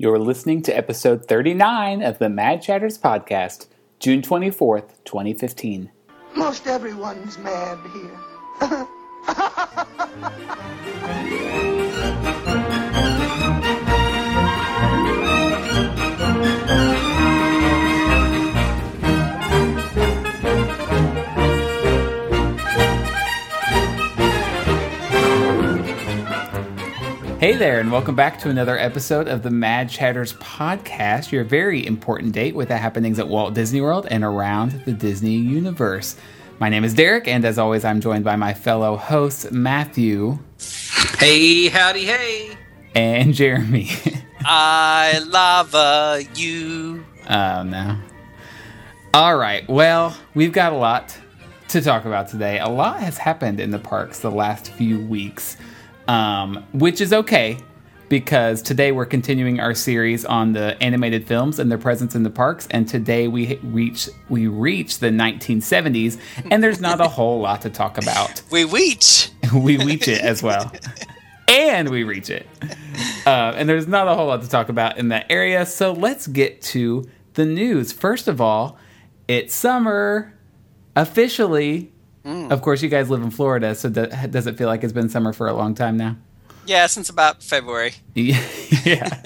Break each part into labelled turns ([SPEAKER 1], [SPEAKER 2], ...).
[SPEAKER 1] You're listening to episode 39 of the Mad Chatters podcast, June 24th, 2015.
[SPEAKER 2] Most everyone's mad here.
[SPEAKER 1] Hey there, and welcome back to another episode of the Mad Chatters podcast, your very important date with the happenings at Walt Disney World and around the Disney universe. My name is Derek, and as always, I'm joined by my fellow hosts, Matthew.
[SPEAKER 3] Hey, howdy, hey.
[SPEAKER 1] And Jeremy.
[SPEAKER 3] I love you.
[SPEAKER 1] Oh, no. All right, well, we've got a lot to talk about today. A lot has happened in the parks the last few weeks um, which is okay because today we're continuing our series on the animated films and their presence in the parks and today we reach we reach the 1970s and there's not a whole lot to talk about.
[SPEAKER 3] We reach.
[SPEAKER 1] We reach it as well. And we reach it. Uh, and there's not a whole lot to talk about in that area so let's get to the news. First of all it's summer officially Mm. Of course, you guys live in Florida, so does it feel like it's been summer for a long time now?
[SPEAKER 3] Yeah, since about February.
[SPEAKER 1] yeah.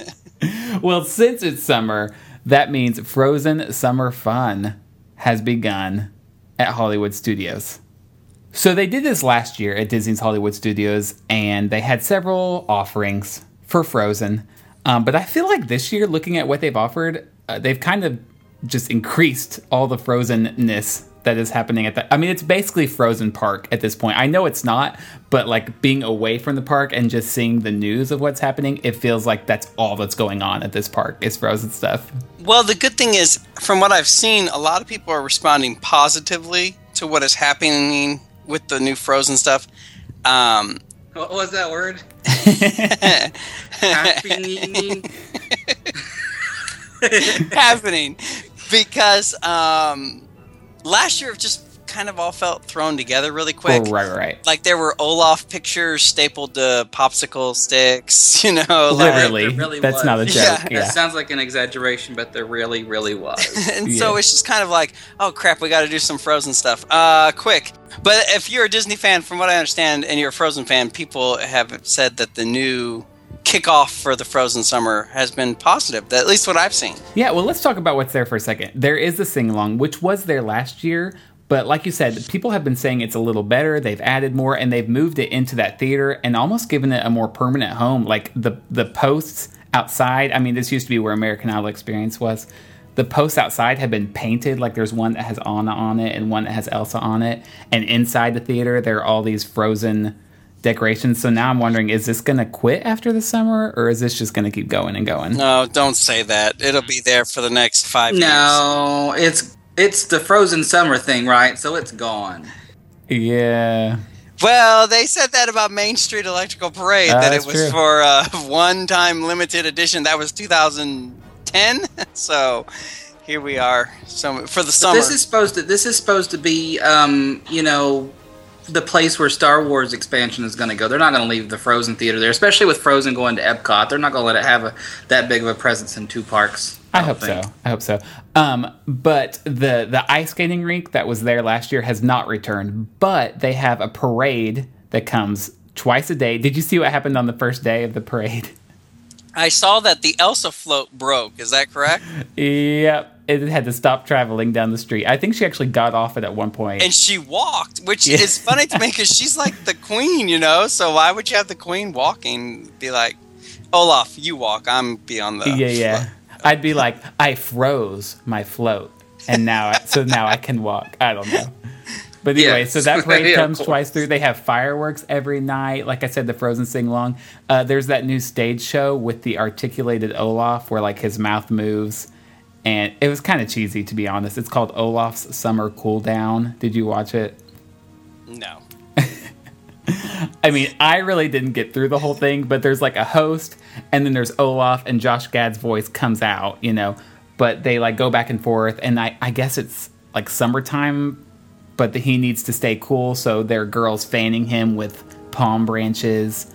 [SPEAKER 1] well, since it's summer, that means Frozen Summer Fun has begun at Hollywood Studios. So they did this last year at Disney's Hollywood Studios, and they had several offerings for Frozen. Um, but I feel like this year, looking at what they've offered, uh, they've kind of just increased all the frozenness that is happening at that. I mean, it's basically Frozen Park at this point. I know it's not, but like being away from the park and just seeing the news of what's happening, it feels like that's all that's going on at this park is Frozen stuff.
[SPEAKER 3] Well, the good thing is, from what I've seen, a lot of people are responding positively to what is happening with the new Frozen stuff. Um,
[SPEAKER 4] what was that word?
[SPEAKER 3] happening. happening because um, last year it just kind of all felt thrown together really quick.
[SPEAKER 1] Oh, right, right.
[SPEAKER 3] Like there were Olaf pictures stapled to popsicle sticks, you know.
[SPEAKER 1] Literally, like, really that's was. not a joke. Yeah.
[SPEAKER 4] yeah. It sounds like an exaggeration, but there really, really was.
[SPEAKER 3] and yeah. so it's just kind of like, oh crap, we got to do some Frozen stuff, uh, quick. But if you're a Disney fan, from what I understand, and you're a Frozen fan, people have said that the new kickoff for the Frozen summer has been positive. At least what I've seen.
[SPEAKER 1] Yeah, well, let's talk about what's there for a second. There is the sing along, which was there last year. But like you said, people have been saying it's a little better. They've added more and they've moved it into that theater and almost given it a more permanent home. Like the the posts outside. I mean, this used to be where American Idol Experience was. The posts outside have been painted. Like there's one that has Anna on it and one that has Elsa on it. And inside the theater, there are all these frozen decorations. So now I'm wondering, is this going to quit after the summer, or is this just going to keep going and going?
[SPEAKER 3] No, don't say that. It'll be there for the next five.
[SPEAKER 4] No, years. it's it's the frozen summer thing, right? So it's gone.
[SPEAKER 1] Yeah.
[SPEAKER 3] Well, they said that about Main Street Electrical Parade uh, that it was true. for a one-time limited edition. That was 2010. so here we are. So for the summer,
[SPEAKER 4] but this is supposed to this is supposed to be, um, you know, the place where Star Wars expansion is going to go. They're not going to leave the Frozen theater there, especially with Frozen going to Epcot. They're not going to let it have a, that big of a presence in two parks.
[SPEAKER 1] I, I hope think. so. I hope so. Um, but the the ice skating rink that was there last year has not returned. But they have a parade that comes twice a day. Did you see what happened on the first day of the parade?
[SPEAKER 3] I saw that the Elsa float broke. Is that correct?
[SPEAKER 1] yep it had to stop traveling down the street. I think she actually got off it at one point.
[SPEAKER 3] And she walked, which yeah. is funny to me because she's like the queen, you know? So why would you have the queen walking? Be like, Olaf, you walk. I'm be on the.
[SPEAKER 1] Yeah, yeah. Float. I'd be like, I froze my float. And now, I, so now I can walk. I don't know. But anyway, yeah. so that parade yeah, comes twice through. They have fireworks every night. Like I said, the Frozen sing along. Uh, there's that new stage show with the articulated Olaf, where like his mouth moves and it was kind of cheesy to be honest. It's called Olaf's Summer Cool Down. Did you watch it?
[SPEAKER 3] No.
[SPEAKER 1] I mean, I really didn't get through the whole thing, but there's like a host, and then there's Olaf, and Josh Gad's voice comes out, you know, but they like go back and forth, and I, I guess it's like summertime, but the, he needs to stay cool, so there are girls fanning him with palm branches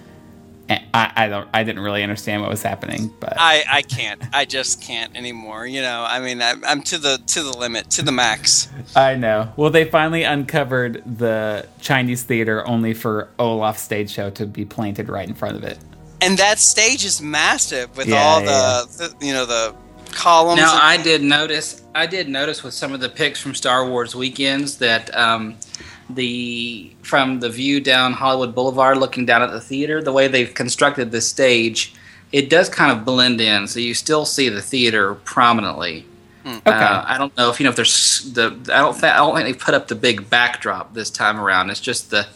[SPEAKER 1] I, I don't I didn't really understand what was happening, but
[SPEAKER 3] I, I can't. I just can't anymore. You know, I mean, I'm, I'm to the to the limit, to the max.
[SPEAKER 1] I know. Well, they finally uncovered the Chinese theater only for Olaf's stage show to be planted right in front of it.
[SPEAKER 3] And that stage is massive with
[SPEAKER 1] Yeah,
[SPEAKER 3] all
[SPEAKER 1] yeah,
[SPEAKER 3] the, the you know the columns.
[SPEAKER 4] Now
[SPEAKER 3] and-
[SPEAKER 4] I did notice. I did notice with some of the pics from Star Wars weekends that um, the from the view down Hollywood Boulevard, looking down at the theater, the way they've constructed this stage, it does kind of blend in, so you still see the theater prominently.
[SPEAKER 1] Okay.
[SPEAKER 4] Uh, I don't know if you know if there's the. I don't. Th- I don't think they put up the big backdrop this time around. It's just the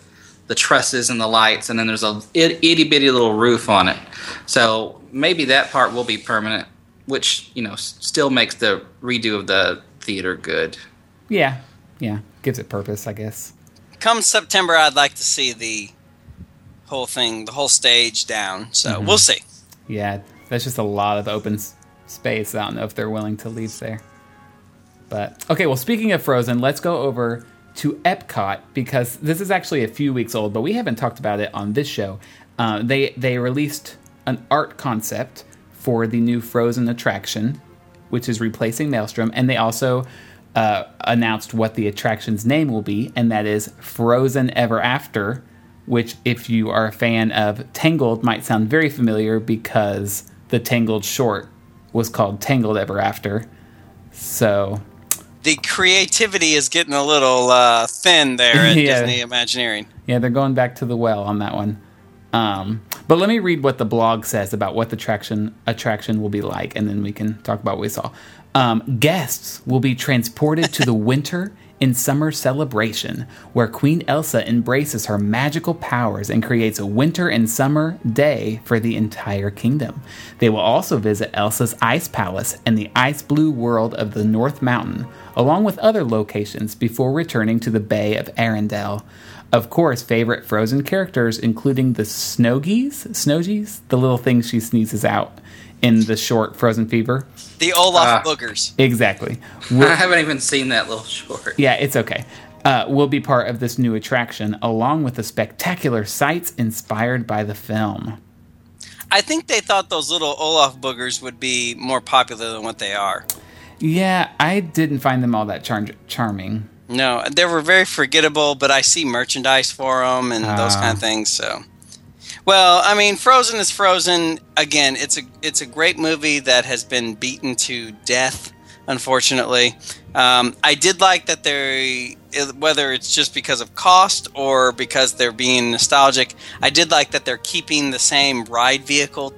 [SPEAKER 4] the trusses and the lights, and then there's a it- itty bitty little roof on it. So maybe that part will be permanent, which you know s- still makes the redo of the theater good.
[SPEAKER 1] yeah, yeah, gives it purpose, I guess.
[SPEAKER 3] Come September, I'd like to see the whole thing, the whole stage down. So
[SPEAKER 1] Mm-hmm.
[SPEAKER 3] we'll see.
[SPEAKER 1] Yeah, that's just a lot of open s- space. I don't know if they're willing to leave there. But okay, well, speaking of Frozen, let's go over to Epcot because this is actually a few weeks old, but we haven't talked about it on this show. Uh, they they released an art concept for the new Frozen attraction, which is replacing Maelstrom, and they also uh, announced what the attraction's name will be, and that is Frozen Ever After. Which, if you are a fan of Tangled, might sound very familiar because the Tangled short was called Tangled Ever After. So
[SPEAKER 3] The creativity is getting a little uh, thin there at
[SPEAKER 1] Yeah.
[SPEAKER 3] Disney Imagineering.
[SPEAKER 1] Yeah, they're going back to the well on that one. Um, but let me read what the blog says about what the attraction attraction will be like, and then we can talk about what we saw. Um, guests will be transported to the winter and summer celebration, where Queen Elsa embraces her magical powers and creates a winter and summer day for the entire kingdom. They will also visit Elsa's ice palace and the ice blue world of the North Mountain, along with other locations before returning to the Bay of Arendelle. Of course, favorite Frozen characters, including the Snowgies, Snowgies, the little things she sneezes out in the short Frozen Fever.
[SPEAKER 3] The Olaf
[SPEAKER 4] Ah.
[SPEAKER 3] boogers.
[SPEAKER 1] Exactly.
[SPEAKER 4] I
[SPEAKER 1] Will-
[SPEAKER 4] haven't even seen that little short.
[SPEAKER 1] yeah, it's okay. Uh, will be part of this new attraction, along with the spectacular sights inspired by the film.
[SPEAKER 3] I think they thought those little Olaf boogers would be more popular than what they are.
[SPEAKER 1] Yeah, I didn't find them all that char- charming.
[SPEAKER 3] No, they were very forgettable, but I see merchandise for them and those
[SPEAKER 1] Ah.
[SPEAKER 3] kind of things. So, well, I mean, Frozen is Frozen. Again, it's a it's a great movie that has been beaten to death, unfortunately. Um, I did like that they, whether it's just because of cost or because they're being nostalgic, I did like that they're keeping the same ride vehicle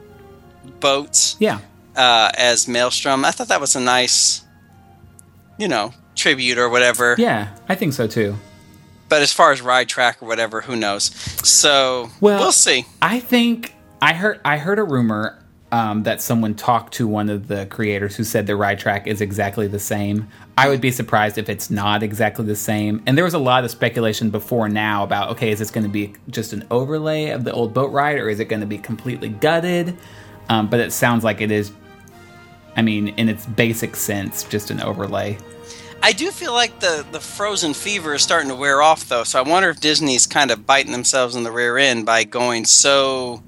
[SPEAKER 3] boats
[SPEAKER 1] Yeah,
[SPEAKER 3] uh, as Maelstrom. I thought that was a nice, you know, tribute or whatever.
[SPEAKER 1] yeah, I think so too.
[SPEAKER 3] But as far as ride track or whatever, who knows? So
[SPEAKER 1] Well-
[SPEAKER 3] we'll see.
[SPEAKER 1] I think I heard I heard a rumor um, that someone talked to one of the creators who said the ride track is exactly the same. I would be surprised if it's not exactly the same. And there was a lot of speculation before now about okay, is this going to be just an overlay of the old boat ride, or is it going to be completely gutted? Um, but it sounds like it is. I mean, in its basic sense, just an overlay.
[SPEAKER 3] I do feel like the the Frozen fever is starting to wear off, though. So I wonder if Disney's kind of biting themselves in the rear end by going so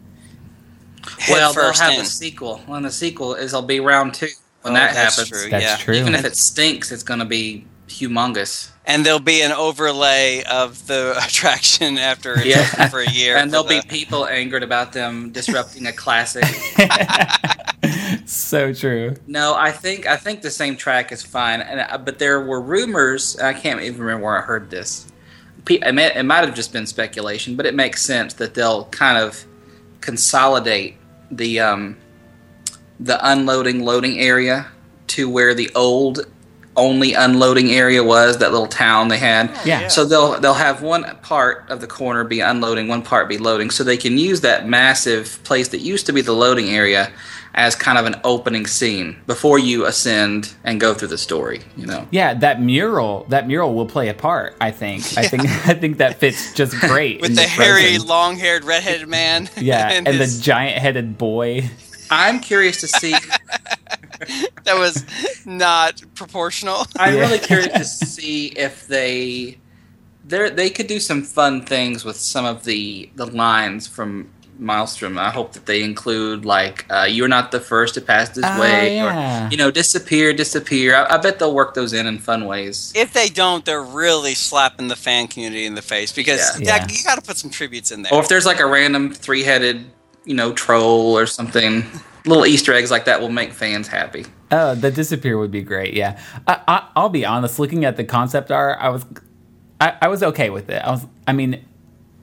[SPEAKER 3] head
[SPEAKER 4] well, they'll have
[SPEAKER 3] in.
[SPEAKER 4] a sequel, and the sequel is will be round two when
[SPEAKER 3] Oh,
[SPEAKER 4] that
[SPEAKER 3] that's
[SPEAKER 4] happens.
[SPEAKER 3] true.
[SPEAKER 1] That's
[SPEAKER 3] yeah.
[SPEAKER 1] true.
[SPEAKER 4] Even if it stinks, it's going to be humongous.
[SPEAKER 3] and there'll be an overlay of the attraction after it's
[SPEAKER 4] Yeah.
[SPEAKER 3] open for a year.
[SPEAKER 4] and there'll be people angered about them disrupting a classic.
[SPEAKER 1] So true.
[SPEAKER 4] No, I think I think the same track is fine. And uh, but there were rumors. I can't even remember where I heard this. It, may, it might have just been speculation, but it makes sense that they'll kind of consolidate the um, the unloading loading area to where the old only unloading area was. That little town they had.
[SPEAKER 1] Yeah.
[SPEAKER 4] So they'll they'll have one part of the corner be unloading, one part be loading, so they can use that massive place that used to be the loading area as kind of an opening scene before you ascend and go through the story. You know.
[SPEAKER 1] Yeah, that mural, that mural will play a part. I think. I think. I think that fits just great
[SPEAKER 3] with the hairy,
[SPEAKER 1] Frozen.
[SPEAKER 3] long-haired, redheaded man.
[SPEAKER 1] Yeah, and,
[SPEAKER 3] his-
[SPEAKER 1] the giant-headed boy.
[SPEAKER 4] I'm curious to see.
[SPEAKER 3] that was not proportional.
[SPEAKER 4] I'm
[SPEAKER 1] Yeah.
[SPEAKER 4] really curious to see if they they they could do some fun things with some of the the lines from Maelstrom. I hope that they include like uh, "You're not the first to pass this
[SPEAKER 1] Oh,
[SPEAKER 4] way,"
[SPEAKER 1] yeah.
[SPEAKER 4] or you know, "Disappear, disappear." I, I bet they'll work those in in fun ways.
[SPEAKER 3] If they don't, they're really slapping the fan community in the face because
[SPEAKER 1] Yeah.
[SPEAKER 3] that- you got to put some tributes in there.
[SPEAKER 4] Or if there's like a random three-headed, you know, troll or something, little Easter eggs like that will make fans happy.
[SPEAKER 1] Oh, the disappear would be great. Yeah, I, I, I'll be honest. Looking at the concept art, I was, I, I was okay with it. I was, I mean,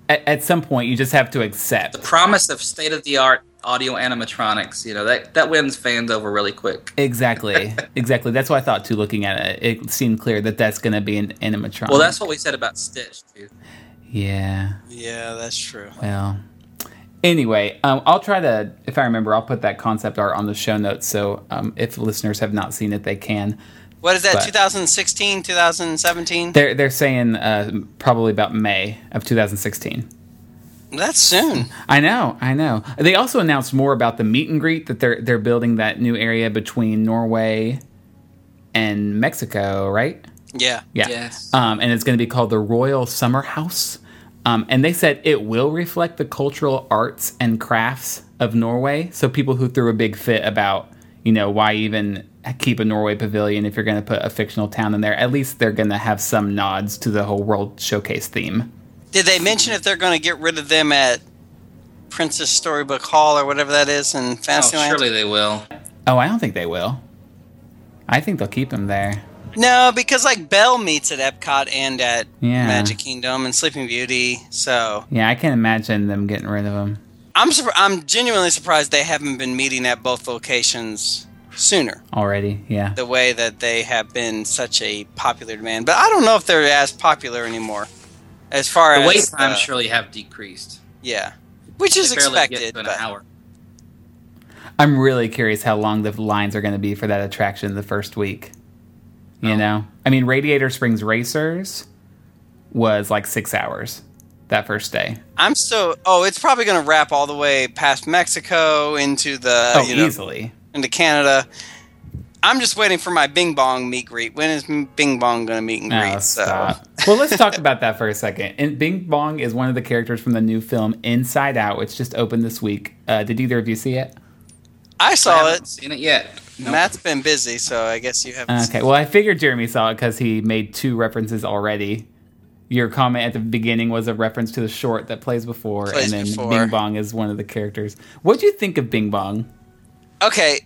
[SPEAKER 1] at, at some point you just have to accept.
[SPEAKER 4] The promise of state-of-the-art audio animatronics, you know, that that wins fans over really quick.
[SPEAKER 1] Exactly, exactly. That's what I thought too. Looking at it, it seemed clear that that's going to be an animatronic.
[SPEAKER 4] Well, that's what we said about Stitch too.
[SPEAKER 1] yeah.
[SPEAKER 3] yeah, that's true.
[SPEAKER 1] Well, anyway, um, I'll try to, if I remember, I'll put that concept art on the show notes. So um, if listeners have not seen it, they can.
[SPEAKER 3] What is that?
[SPEAKER 1] But-
[SPEAKER 3] 2016, 2017?
[SPEAKER 1] They're they're saying uh, probably about May of 2016.
[SPEAKER 3] That's soon.
[SPEAKER 1] I know, I know. They also announced more about the meet and greet that they're they're building that new area between Norway and Mexico, right?
[SPEAKER 3] Yeah.
[SPEAKER 1] Yeah.
[SPEAKER 4] Yes.
[SPEAKER 1] Um, and it's going to be called the Royal Summer House. Um, and they said it will reflect the cultural arts and crafts of Norway. So people who threw a big fit about, you know, why even keep a Norway pavilion if you're going to put a fictional town in there, at least they're going to have some nods to the whole World Showcase theme.
[SPEAKER 3] Did they mention if they're going to get rid of them at Princess Storybook Hall or whatever that is in Fantasyland?
[SPEAKER 4] Oh,
[SPEAKER 3] Fantasyland?
[SPEAKER 4] surely they will.
[SPEAKER 1] Oh, I don't think they will. I think they'll keep them there.
[SPEAKER 3] No, because like Belle meets at Epcot and at
[SPEAKER 1] Yeah.
[SPEAKER 3] Magic Kingdom and Sleeping Beauty. So
[SPEAKER 1] Yeah, I can't imagine them getting rid of them.
[SPEAKER 3] I'm sur- I'm genuinely surprised they haven't been meeting at both locations sooner.
[SPEAKER 1] already. Yeah.
[SPEAKER 3] The way that they have been such a popular demand, but I don't know if they're as popular anymore. As far
[SPEAKER 4] The
[SPEAKER 3] as
[SPEAKER 4] wait times
[SPEAKER 3] uh,
[SPEAKER 4] surely have decreased.
[SPEAKER 3] yeah, which is
[SPEAKER 4] They barely get
[SPEAKER 3] expected.
[SPEAKER 4] to an
[SPEAKER 3] But
[SPEAKER 4] hour.
[SPEAKER 1] I'm really curious how long the lines are going to be for that attraction the first week. You
[SPEAKER 4] Oh.
[SPEAKER 1] know, I mean, Radiator Springs Racers was like six hours that first day.
[SPEAKER 3] I'm still. Oh, it's probably going to wrap all the way past Mexico into the
[SPEAKER 1] oh,
[SPEAKER 3] you know,
[SPEAKER 1] easily.
[SPEAKER 3] into Canada. I'm just waiting for my Bing Bong meet greet. When is Bing Bong going to meet and greet?
[SPEAKER 1] Oh,
[SPEAKER 3] so
[SPEAKER 1] well, let's talk about that for a second. And Bing Bong is one of the characters from the new film Inside Out, which just opened this week. Uh, did either of you see it?
[SPEAKER 3] I
[SPEAKER 4] I
[SPEAKER 3] saw
[SPEAKER 4] haven't
[SPEAKER 3] it.
[SPEAKER 4] seen it yet. Nope.
[SPEAKER 3] Matt's been busy, so I guess you haven't.
[SPEAKER 1] Okay, well, I figured Jeremy saw it because he made two references already. Your comment at the beginning was a reference to the short that plays before,
[SPEAKER 3] Plays
[SPEAKER 1] and then
[SPEAKER 3] before.
[SPEAKER 1] Bing Bong is one of the characters. What do you think of Bing Bong?
[SPEAKER 3] Okay,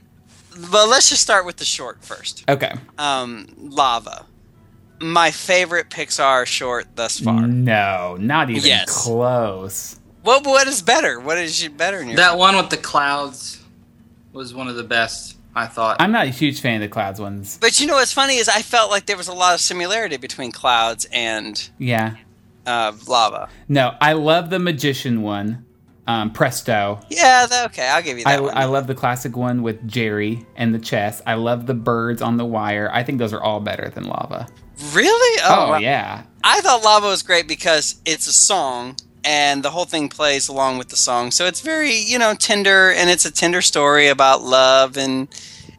[SPEAKER 3] but let's just start with the short first.
[SPEAKER 1] Okay.
[SPEAKER 3] Um, Lava, my favorite Pixar short thus far.
[SPEAKER 1] No, not even
[SPEAKER 3] Yes.
[SPEAKER 1] close.
[SPEAKER 3] What what is better? What is better in your?
[SPEAKER 4] That one with the clouds was one of the best. I thought.
[SPEAKER 1] I'm not a huge fan of the Clouds ones.
[SPEAKER 3] but you know what's funny is I felt like there was a lot of similarity between Clouds and
[SPEAKER 1] Yeah.
[SPEAKER 3] uh, Lava.
[SPEAKER 1] No, I love the Magician one, um, Presto.
[SPEAKER 3] Yeah, that, okay, I'll give you
[SPEAKER 1] I,
[SPEAKER 3] that one.
[SPEAKER 1] I love the classic one with Geri and the chess. I love the birds on the wire. I think those are all better than Lava.
[SPEAKER 3] really?
[SPEAKER 1] Oh,
[SPEAKER 3] wow.
[SPEAKER 1] yeah.
[SPEAKER 3] I thought Lava was great because it's a song and the whole thing plays along with the song. So it's very, you know, tender and it's a tender story about love and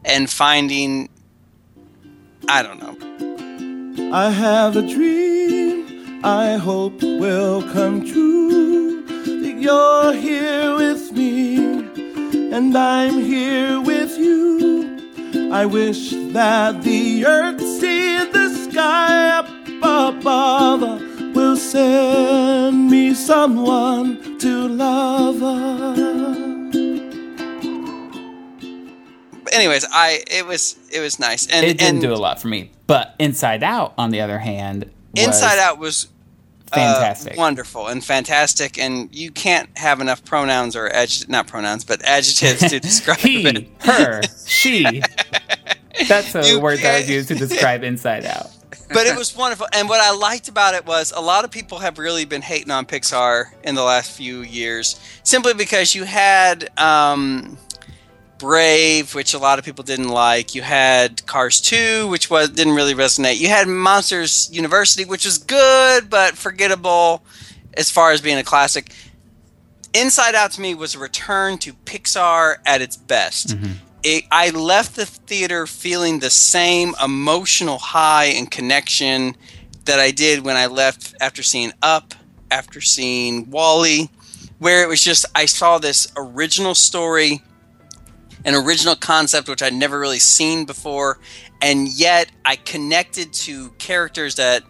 [SPEAKER 3] and finding I don't know.
[SPEAKER 5] I have a dream I hope will come true. That you're here with me, and I'm here with you. I wish that the earth see the sky up above. Will send me someone to love.
[SPEAKER 3] Anyways, I it was it was nice. And
[SPEAKER 1] It didn't
[SPEAKER 3] and
[SPEAKER 1] do a lot for me. But Inside Out, on the other hand, was
[SPEAKER 3] Inside Out was uh,
[SPEAKER 1] fantastic.
[SPEAKER 3] wonderful and fantastic and you can't have enough pronouns or adjectives not pronouns, but adjectives to describe
[SPEAKER 1] he,
[SPEAKER 3] it.
[SPEAKER 1] her, she. That's the
[SPEAKER 3] You
[SPEAKER 1] word that I use to describe Inside Out.
[SPEAKER 3] But it was wonderful. And what I liked about it was a lot of people have really been hating on Pixar in the last few years simply because you had um, Brave, which a lot of people didn't like. You had Cars 2, which was didn't really resonate. You had Monsters University, which was good but forgettable as far as being a classic. Inside Out to me was a return to Pixar at its best. It, I left the theater feeling the same emotional high and connection that I did when I left after seeing Up, after seeing WALL-E. where it was just I saw this original story, an original concept which I'd never really seen before, and yet I connected to characters that,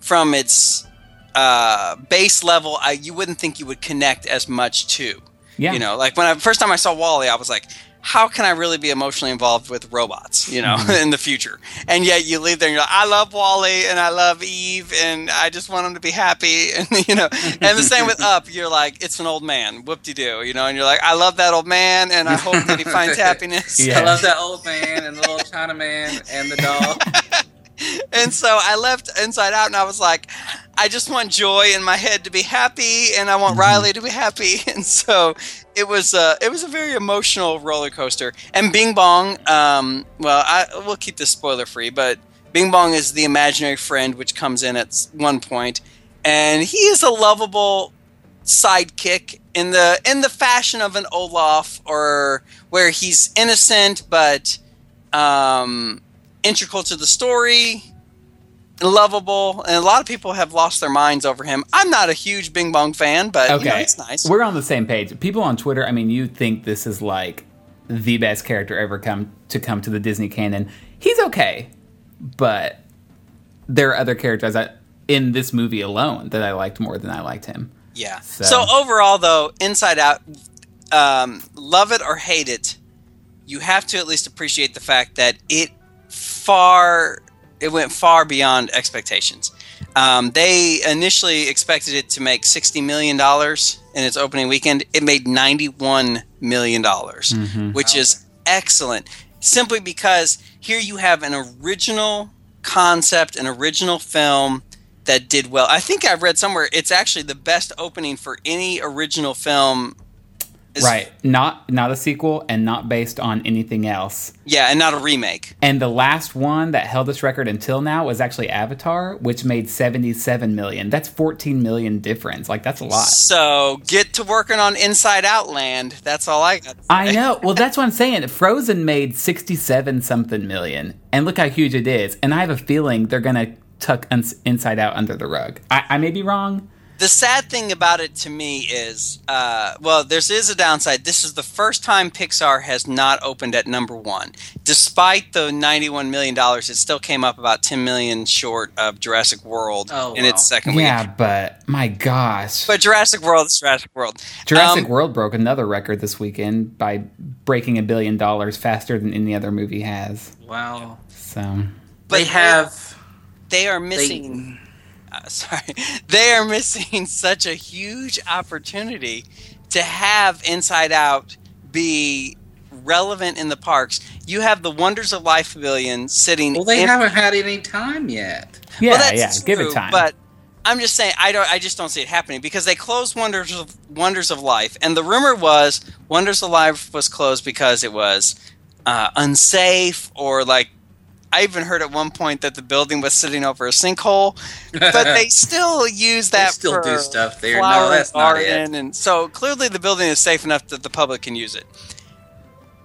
[SPEAKER 3] from its uh, base level, I you wouldn't think you would connect as much to.
[SPEAKER 1] Yeah.
[SPEAKER 3] You know, like when I first time I saw WALL-E, I was like, how can I really be emotionally involved with robots, you know, mm-hmm. in the future? And yet you leave there and you're like, I love WALL-E and I love Eve and I just want them to be happy. And, you know, and the same with Up, you're like, it's an old man, whoop de doo, you know, and you're like, I love that old man and I hope that he finds happiness.
[SPEAKER 1] Yeah.
[SPEAKER 4] I love that old man and the little China man and the dog.
[SPEAKER 3] And so I left Inside Out and I was like, I just want Joy in my head to be happy and I want Riley to be happy. And so it was uh, it was a very emotional roller coaster. And Bing Bong, um, well, I we'll keep this spoiler free, but Bing Bong is the imaginary friend which comes in at one point, and he is a lovable sidekick in the in the fashion of an Olaf, or where he's innocent but um, integral to the story, lovable, and a lot of people have lost their minds over him. I'm not a huge Bing Bong fan, but
[SPEAKER 1] Okay,
[SPEAKER 3] you know, it's nice.
[SPEAKER 1] We're on the same page. People on Twitter, I mean, you think this is like the best character ever come to come to the Disney canon. He's okay, but there are other characters that in this movie alone that I liked more than I liked him.
[SPEAKER 3] Yeah.
[SPEAKER 1] So-
[SPEAKER 3] So, overall, though, Inside Out, um, love it or hate it, you have to at least appreciate the fact that it far it went far beyond expectations. Um, they initially expected it to make sixty million dollars in its opening weekend. It made ninety-one million dollars, which is excellent. Simply because here you have an original concept, an original film that did well. I think I've read somewhere it's actually the best opening for any original film.
[SPEAKER 1] Right, not not a sequel and not based on anything else.
[SPEAKER 3] Yeah, and not a remake.
[SPEAKER 1] And the last one that held this record until now was actually Avatar, which made 77 million. That's 14 million difference. Like that's a lot.
[SPEAKER 3] So get to working on Inside Out Land. That's all I got.
[SPEAKER 1] I know. Well, that's what I'm saying. Frozen made 67 something million. And look how huge it is. And I have a feeling they're going to tuck Inside Out under the rug. I, I may be wrong.
[SPEAKER 3] The sad thing about it to me is, uh, well, there's is a downside. This is the first time Pixar has not opened at number one, despite the 91 million dollars. It still came up about 10 million short of Jurassic World
[SPEAKER 4] Oh,
[SPEAKER 3] in
[SPEAKER 4] wow.
[SPEAKER 3] its second week.
[SPEAKER 1] Yeah,
[SPEAKER 3] week.
[SPEAKER 1] but my gosh.
[SPEAKER 3] But Jurassic World is Jurassic World.
[SPEAKER 1] Jurassic
[SPEAKER 3] Um,
[SPEAKER 1] World broke another record this weekend by breaking a billion dollars faster than any other movie has.
[SPEAKER 4] Wow.
[SPEAKER 1] So,
[SPEAKER 3] But
[SPEAKER 4] they have.
[SPEAKER 3] they are missing. uh, sorry, they are missing such a huge opportunity to have Inside Out be relevant in the parks. You have the Wonders of Life Pavilion sitting.
[SPEAKER 4] well, they
[SPEAKER 3] in-
[SPEAKER 4] haven't had any time yet.
[SPEAKER 1] yeah,
[SPEAKER 3] Well, that's
[SPEAKER 1] yeah, give it time.
[SPEAKER 3] But I'm just saying, I don't. I just don't see it happening because they closed Wonders of Wonders of Life, and the rumor was Wonders of Life was closed because it was uh, unsafe or like. I even heard at one point that the building was sitting over a sinkhole, but they still use that.
[SPEAKER 4] They still
[SPEAKER 3] for
[SPEAKER 4] do stuff there. No,
[SPEAKER 3] flower
[SPEAKER 4] that's not it.
[SPEAKER 3] and so clearly the building is safe enough that the public can use it.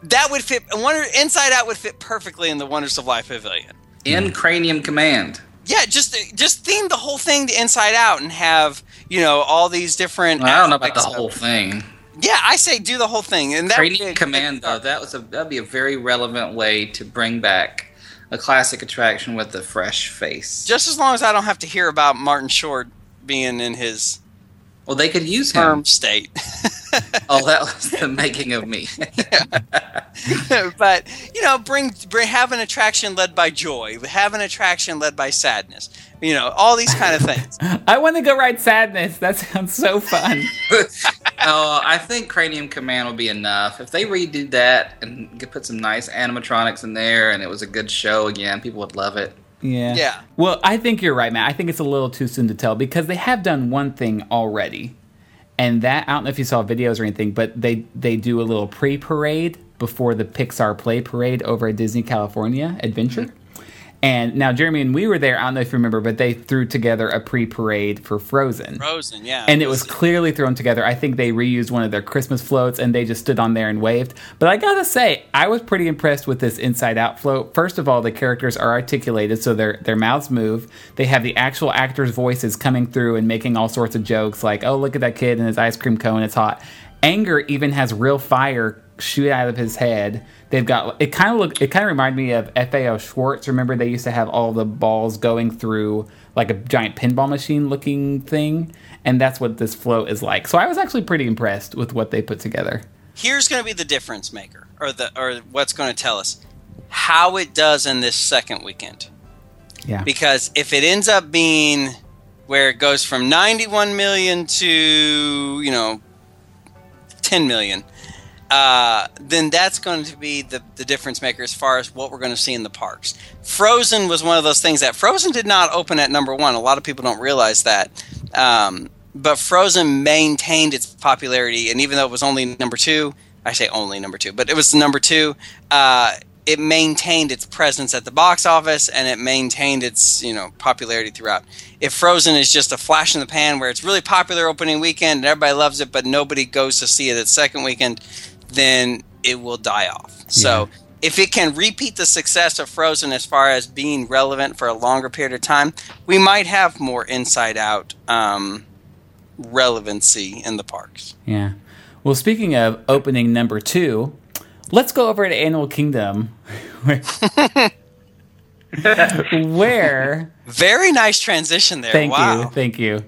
[SPEAKER 3] That would fit. Wonder Inside Out would fit perfectly in the Wonders of Life Pavilion.
[SPEAKER 4] In hmm. Cranium Command.
[SPEAKER 3] Yeah, just just theme the whole thing to Inside Out and have you know all these different.
[SPEAKER 4] Well, I don't know about the whole thing.
[SPEAKER 3] Yeah, I say do the whole thing, and that would be
[SPEAKER 4] Cranium Command, though, that was a that'd be a very relevant way to bring back a classic attraction with a fresh face.
[SPEAKER 3] Just as long as I don't have to hear about Martin Short being in his
[SPEAKER 4] well, they could use him.
[SPEAKER 3] firm state.
[SPEAKER 4] Oh, that was the making of me.
[SPEAKER 3] but you know, bring, bring have an attraction led by joy, have an attraction led by sadness. You know, all these kind of things.
[SPEAKER 1] I want to go ride Sadness. That sounds so fun.
[SPEAKER 4] oh, I think Cranium Command will be enough. If they redid that and could put some nice animatronics in there, and it was a good show again, people would love it.
[SPEAKER 1] Yeah.
[SPEAKER 3] Yeah.
[SPEAKER 1] Well, I think you're right, Matt. I think it's a little too soon to tell because they have done one thing already. And that I don't know if you saw videos or anything, but they they do a little pre-parade before the Pixar Play Parade over at Disney California Adventure. Mm-hmm. And now, Jeremy and we were there. I don't know if you remember, but they threw together a pre-parade for Frozen.
[SPEAKER 3] Frozen, yeah.
[SPEAKER 1] and it was clearly thrown together. I think they reused one of their Christmas floats and they just stood on there and waved. But I gotta say, I was pretty impressed with this Inside Out float. First of all, the characters are articulated, so their their mouths move. They have the actual actors' voices coming through and making all sorts of jokes, like "Oh, look at that kid and his ice cream cone, it's hot." Anger even has real fire shoot out of his head. They've got it. Kind of look. It kind of reminded me of FAO Schwarz. Remember, they used to have all the balls going through like a giant pinball machine looking thing, and that's what this float is like. So I was actually pretty impressed with what they put together.
[SPEAKER 3] Here's going to be the difference maker, or the or what's going to tell us how it does in this second weekend.
[SPEAKER 1] Yeah.
[SPEAKER 3] Because if it ends up being where it goes from 91 million to you know 10 million, uh, then that's going to be the, the difference maker as far as what we're going to see in the parks. Frozen was one of those things that Frozen did not open at number one. A lot of people don't realize that. Um, but Frozen maintained its popularity, and even though it was only number two, I say only number two, but it was number two. Uh, it maintained its presence at the box office, and it maintained its you know popularity throughout. If Frozen is just a flash in the pan, where it's really popular opening weekend and everybody loves it, but nobody goes to see it at second weekend, then it will die off. So if it can repeat the success of Frozen as far as being relevant for a longer period of time, we might have more Inside Out um, relevancy in the parks.
[SPEAKER 1] Yeah. Well, speaking of opening number two, let's go over to Animal Kingdom, where, where
[SPEAKER 3] Very nice transition there.
[SPEAKER 1] Thank
[SPEAKER 3] wow.
[SPEAKER 1] you. Thank you.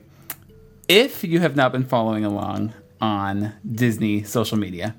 [SPEAKER 1] If you have not been following along on Disney social media,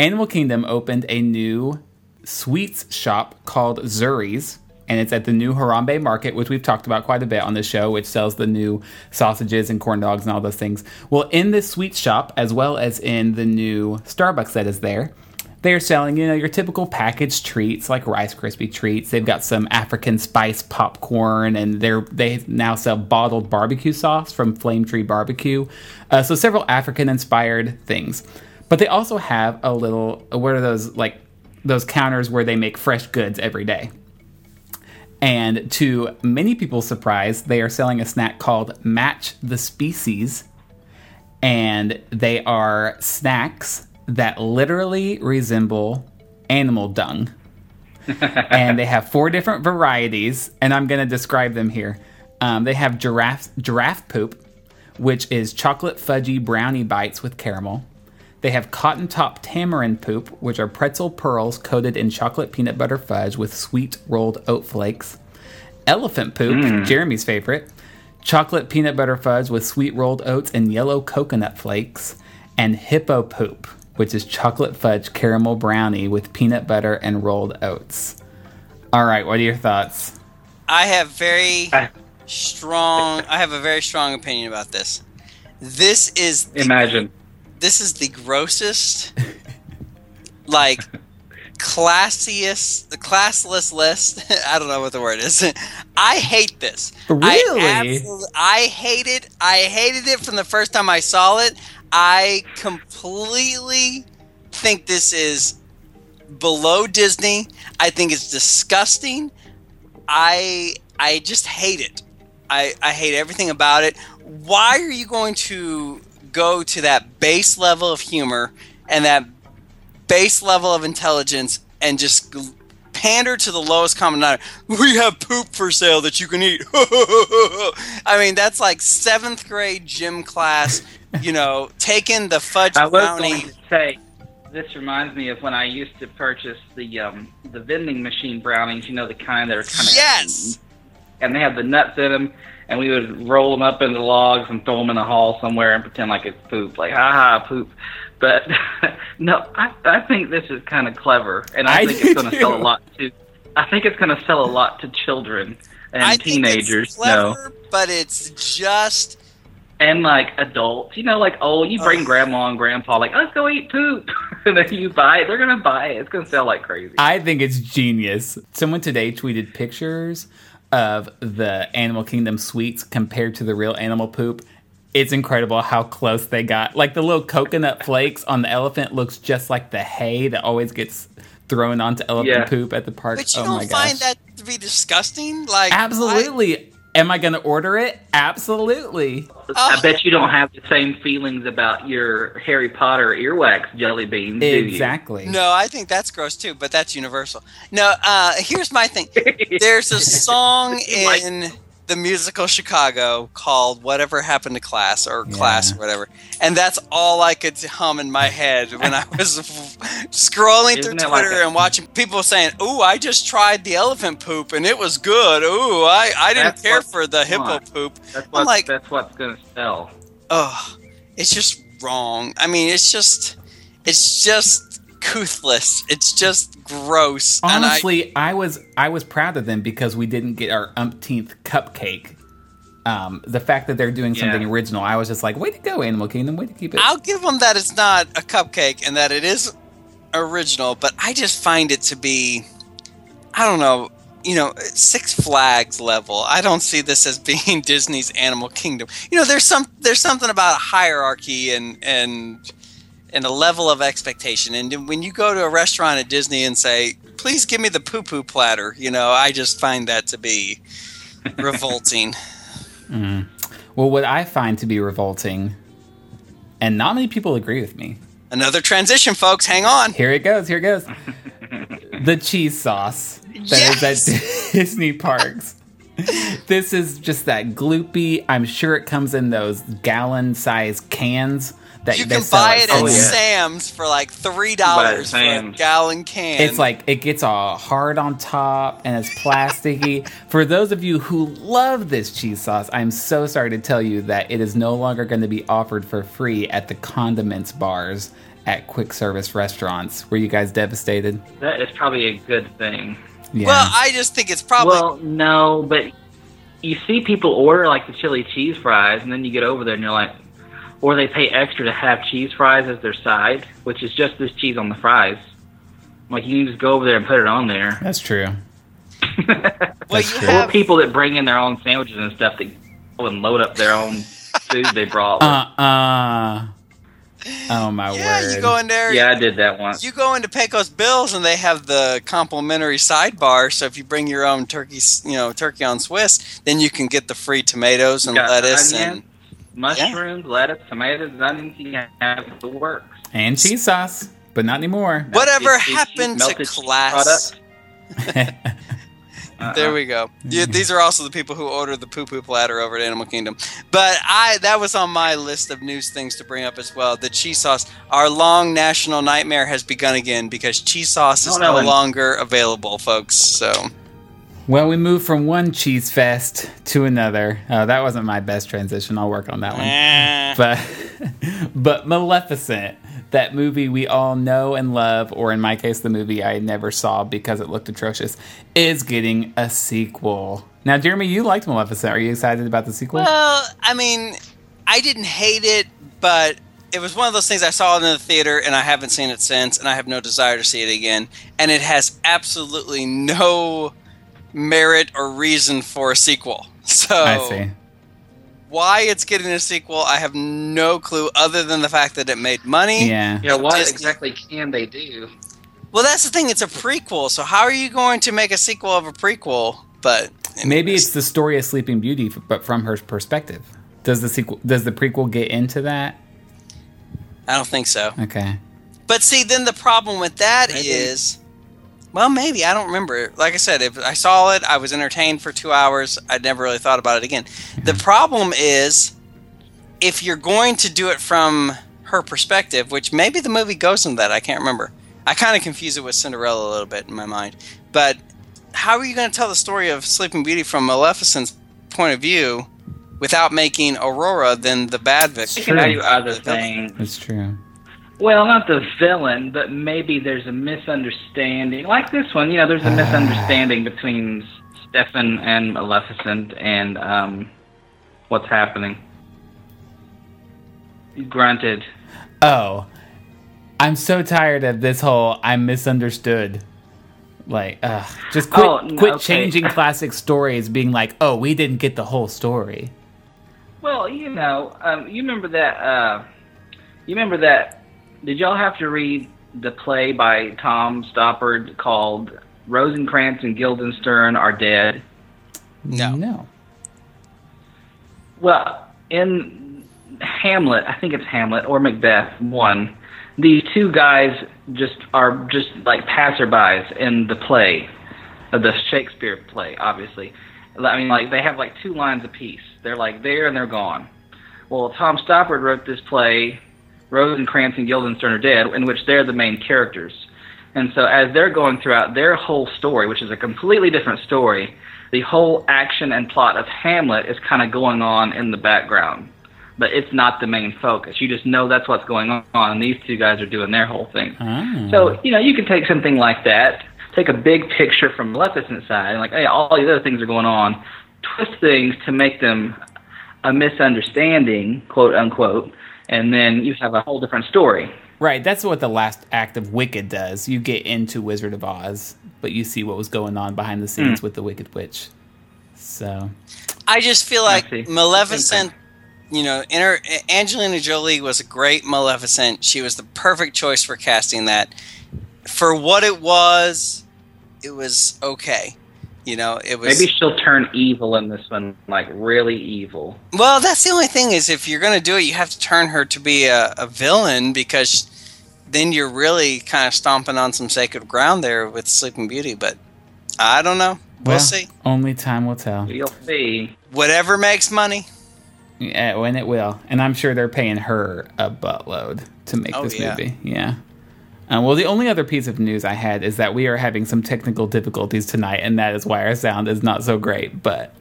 [SPEAKER 1] Animal Kingdom opened a new sweets shop called Zuri's, and it's at the new Harambe Market, which we've talked about quite a bit on the show, which sells the new sausages and corn dogs and all those things. Well, in this sweets shop, as well as in the new Starbucks that is there, they're selling, you know, your typical packaged treats like Rice Krispie treats. They've got some African spice popcorn, and they're they now sell bottled barbecue sauce from Flame Tree Barbecue. Uh, so several African inspired things, but they also have a little. What are those like? Those counters where they make fresh goods every day. And to many people's surprise, they are selling a snack called Match the Species. And they are snacks that literally resemble animal dung. and they have four different varieties, and I'm going to describe them here. Um, they have giraffe, giraffe poop, which is chocolate fudgy brownie bites with caramel. They have cotton top tamarin poop, which are pretzel pearls coated in chocolate peanut butter fudge with sweet rolled oat flakes. Elephant poop, hmm. Jeremy's favorite, chocolate peanut butter fudge with sweet rolled oats and yellow coconut flakes. And hippo poop, which is chocolate fudge caramel brownie with peanut butter and rolled oats. All right, what are your thoughts?
[SPEAKER 3] I have very strong. I have a very strong opinion about this. This is the,
[SPEAKER 4] Imagine.
[SPEAKER 3] This is the grossest, like classiest, the classless list. I don't know what the word is. I hate this.
[SPEAKER 1] Really?
[SPEAKER 3] I, I hate it. I hated it from the first time I saw it. I completely think this is below Disney. I think it's disgusting. I I just hate it. I, I hate everything about it. Why are you going to go to that base level of humor and that base level of intelligence and just pander to the lowest common denominator? We have poop for sale that you can eat. I mean, that's like seventh grade gym class. You know, taking the fudge
[SPEAKER 4] I was
[SPEAKER 3] brownie.
[SPEAKER 4] going to say, this reminds me of when I used to purchase the um, the vending machine brownies. You know, the kind that are kind of
[SPEAKER 3] Yes.
[SPEAKER 4] and they have the nuts in them, and we would roll them up into logs and throw them in the hall somewhere and pretend like it's poop, like ha ha poop. But no, I I think this is kind of clever, and I,
[SPEAKER 1] I
[SPEAKER 4] think it's going to sell a lot to. I think it's going to sell a lot to children and
[SPEAKER 3] I think
[SPEAKER 4] teenagers.
[SPEAKER 3] it's
[SPEAKER 4] no,
[SPEAKER 3] but it's just
[SPEAKER 4] and like adults, you know, like oh, you bring
[SPEAKER 3] Ugh.
[SPEAKER 4] grandma and grandpa, like let's go eat poop, and then you buy it. They're gonna buy it. It's gonna sell like crazy.
[SPEAKER 1] I think it's genius. Someone today tweeted pictures of the Animal Kingdom sweets compared to the real animal poop. It's incredible how close they got. Like the little coconut flakes on the elephant looks just like the hay that always gets thrown onto elephant
[SPEAKER 4] Yeah.
[SPEAKER 1] poop at the park.
[SPEAKER 3] But you
[SPEAKER 1] oh
[SPEAKER 3] don't
[SPEAKER 1] gosh.
[SPEAKER 3] find that to be disgusting? Like
[SPEAKER 1] Absolutely. Am I going to order it? Absolutely.
[SPEAKER 4] I bet you don't have the same feelings about your Harry Potter earwax jelly beans, do you?
[SPEAKER 1] Exactly.
[SPEAKER 3] No, I think that's gross too, but that's universal. No, uh, here's my thing. There's a song
[SPEAKER 4] Like-
[SPEAKER 3] in the musical Chicago called "Whatever Happened to Class" or "Class" or whatever, and that's all I could hum in my head when I was scrolling
[SPEAKER 4] Isn't
[SPEAKER 3] through
[SPEAKER 4] it like
[SPEAKER 3] Twitter and watching people saying, "Ooh, I just tried the elephant poop and it was good. Ooh, I I didn't
[SPEAKER 4] That's
[SPEAKER 3] care for the hippo poop."
[SPEAKER 4] That's
[SPEAKER 3] I'm like,
[SPEAKER 4] that's what's going to sell.
[SPEAKER 3] oh, it's just wrong. I mean, it's just, it's just couthless. It's just gross. and I-
[SPEAKER 1] Honestly, I, was I was proud of them because we didn't get our umpteenth cupcake. Um, the fact that they're doing something
[SPEAKER 4] Yeah.
[SPEAKER 1] original, I was just like, "Way to go, Animal Kingdom! Way to keep it."
[SPEAKER 3] I'll give them that it's not a cupcake and that it is original, but I just find it to be, I don't know, you know, Six Flags level. I don't see this as being Disney's Animal Kingdom. You know, there's some there's something about a hierarchy and and and a level of expectation. And when you go to a restaurant at Disney and say, "Please give me the poo poo platter," you know, I just find that to be revolting. Mm.
[SPEAKER 1] Well, what I find to be revolting, and not many people agree with me.
[SPEAKER 3] Another transition, folks. Hang on.
[SPEAKER 1] Here it goes. Here it goes. the cheese sauce that is
[SPEAKER 3] Yes!
[SPEAKER 1] at Disney parks. this is just that gloopy. I'm sure it comes in those gallon-sized cans that
[SPEAKER 3] You can buy it at
[SPEAKER 4] Oh, yeah.
[SPEAKER 3] Sam's for like three
[SPEAKER 4] buy it at
[SPEAKER 3] dollars for a gallon can.
[SPEAKER 1] It's like it gets all hard on top and it's plasticky. For those of you who love this cheese sauce, I'm so sorry to tell you that it is no longer going to be offered for free at the condiments bars at quick service restaurants. Were you guys devastated?
[SPEAKER 4] That is probably a good thing.
[SPEAKER 1] Yeah.
[SPEAKER 3] well, I just think it's probably
[SPEAKER 4] Well, no, but you see people order like the chili cheese fries, and then you get over there and you're like, or they pay extra to have cheese fries as their side, which is just this cheese on the fries. Like you can just go over there and put it on there.
[SPEAKER 1] That's true.
[SPEAKER 3] well,
[SPEAKER 1] that's
[SPEAKER 3] you
[SPEAKER 1] true.
[SPEAKER 4] Or people that bring in their own sandwiches and stuff that go and load up their own food they brought.
[SPEAKER 1] Uh uh Oh my
[SPEAKER 3] yeah.
[SPEAKER 1] word.
[SPEAKER 3] Yeah, you go in there.
[SPEAKER 4] yeah, I did that once.
[SPEAKER 3] You go into Pecos Bill's and they have the complimentary sidebar. So if you bring your own turkey, you know, turkey on Swiss, then you can get the free tomatoes and lettuce
[SPEAKER 4] onion,
[SPEAKER 3] and
[SPEAKER 4] mushrooms, lettuce, tomatoes, onions. You have the works.
[SPEAKER 1] and cheese sauce, but not anymore.
[SPEAKER 3] whatever
[SPEAKER 4] Melted cheese-
[SPEAKER 3] happened to class.
[SPEAKER 4] Uh-uh.
[SPEAKER 3] There we go. Mm-hmm. Yeah, these are also the people who ordered the poo poo platter over at Animal Kingdom. But I that was on my list of news things to bring up as well. The cheese sauce, our long national nightmare has begun again because cheese sauce is
[SPEAKER 4] Oh, no,
[SPEAKER 3] no longer available, folks. So
[SPEAKER 1] Well, we moved from one cheese fest to another. Oh, that wasn't my best transition. I'll work on that one. but but Maleficent, that movie we all know and love, or in my case, the movie I never saw because it looked atrocious, is getting a sequel. Now, Jeremy, you liked Maleficent. Are you excited about the sequel?
[SPEAKER 3] Well, I mean, I didn't hate it, but it was one of those things I saw in the theater and I haven't seen it since, and I have no desire to see it again. And it has absolutely no merit or reason for a sequel. So
[SPEAKER 1] I see.
[SPEAKER 3] why it's getting a sequel, I have no clue other than the fact that it made money.
[SPEAKER 1] Yeah.
[SPEAKER 4] Yeah, what
[SPEAKER 3] Disney-
[SPEAKER 4] exactly can they do?
[SPEAKER 3] Well, that's the thing. It's a prequel. So how are you going to make a sequel of a prequel? But
[SPEAKER 1] Maybe it's the story of Sleeping Beauty, but from her perspective. Does the sequel? Does the prequel get into that?
[SPEAKER 3] I don't think so.
[SPEAKER 1] Okay.
[SPEAKER 3] But see, then the problem with that is,
[SPEAKER 4] Maybe.
[SPEAKER 3] Well, maybe I don't remember. Like I said, if I saw it, I was entertained for two hours. I'd never really thought about it again. The mm-hmm. problem is, if you're going to do it from her perspective, which maybe the movie goes into that, I can't remember. I kind of confuse it with Cinderella a little bit in my mind. But how are you going to tell the story of Sleeping Beauty from Maleficent's point of view without making Aurora then the bad victim?
[SPEAKER 4] can
[SPEAKER 1] True.
[SPEAKER 4] other
[SPEAKER 3] The
[SPEAKER 4] things.
[SPEAKER 1] That's true.
[SPEAKER 4] Well, not the villain, but maybe there's a misunderstanding. Like this one, you know, there's a misunderstanding between Stefan and Maleficent and um, what's happening. Grunted.
[SPEAKER 1] Oh, I'm so tired of this whole I'm misunderstood. Like, ugh, just quit,
[SPEAKER 4] Oh,
[SPEAKER 1] quit
[SPEAKER 4] okay.
[SPEAKER 1] changing classic stories, being like, oh, we didn't get the whole story.
[SPEAKER 4] Well, you know, um, you remember that. Uh, you remember that. Did y'all have to read the play by Tom Stoppard called Rosencrantz and Guildenstern are dead.
[SPEAKER 3] No.
[SPEAKER 1] No.
[SPEAKER 4] Well, in Hamlet, I think it's Hamlet or Macbeth one. These two guys just are just like passerbys in the play, uh, the Shakespeare play, obviously. I mean, like they have like two lines apiece. They're like there and they're gone. Well, Tom Stoppard wrote this play, Rosencrantz and Guildenstern are dead, in which they're the main characters. And so as they're going throughout their whole story, which is a completely different story, the whole action and plot of Hamlet is kind of going on in the background. But it's not the main focus. You just know that's what's going on, and these two guys are doing their whole thing.
[SPEAKER 1] Ah.
[SPEAKER 4] So, you know, you can take something like that, take a big picture from Maleficent side, and like, hey, all these other things are going on, twist things to make them a misunderstanding, quote unquote, and then you have a whole different story.
[SPEAKER 1] Right, that's what the last act of Wicked does. You get into Wizard of Oz, but you see what was going on behind the hmm. scenes with the Wicked Witch. So,
[SPEAKER 3] I just feel like
[SPEAKER 4] see.
[SPEAKER 3] Maleficent. You know, inter- Angelina Jolie was a great Maleficent. She was the perfect choice for casting that. For what it was, it was okay. You know, it was.
[SPEAKER 4] Maybe she'll turn evil in this one, like really evil.
[SPEAKER 3] Well, that's the only thing is if you're going to do it, you have to turn her to be a, a villain because then you're really kind of stomping on some sacred ground there with Sleeping Beauty. But I don't know. We'll
[SPEAKER 1] well,
[SPEAKER 3] see.
[SPEAKER 1] Only time will tell.
[SPEAKER 4] You'll see.
[SPEAKER 3] Whatever makes money.
[SPEAKER 1] Yeah, when it will. And I'm sure they're paying her a buttload to make
[SPEAKER 3] Oh,
[SPEAKER 1] this
[SPEAKER 3] yeah.
[SPEAKER 1] movie. Yeah. Uh, well, the only other piece of news I had is that we are having some technical difficulties tonight, and that is why our sound is not so great. But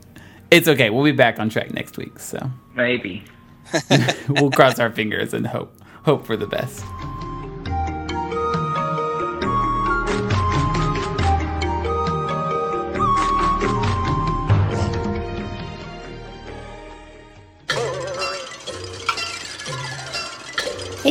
[SPEAKER 1] it's okay. We'll be back on track next week. So
[SPEAKER 4] Maybe.
[SPEAKER 1] we'll cross our fingers and hope hope for the best.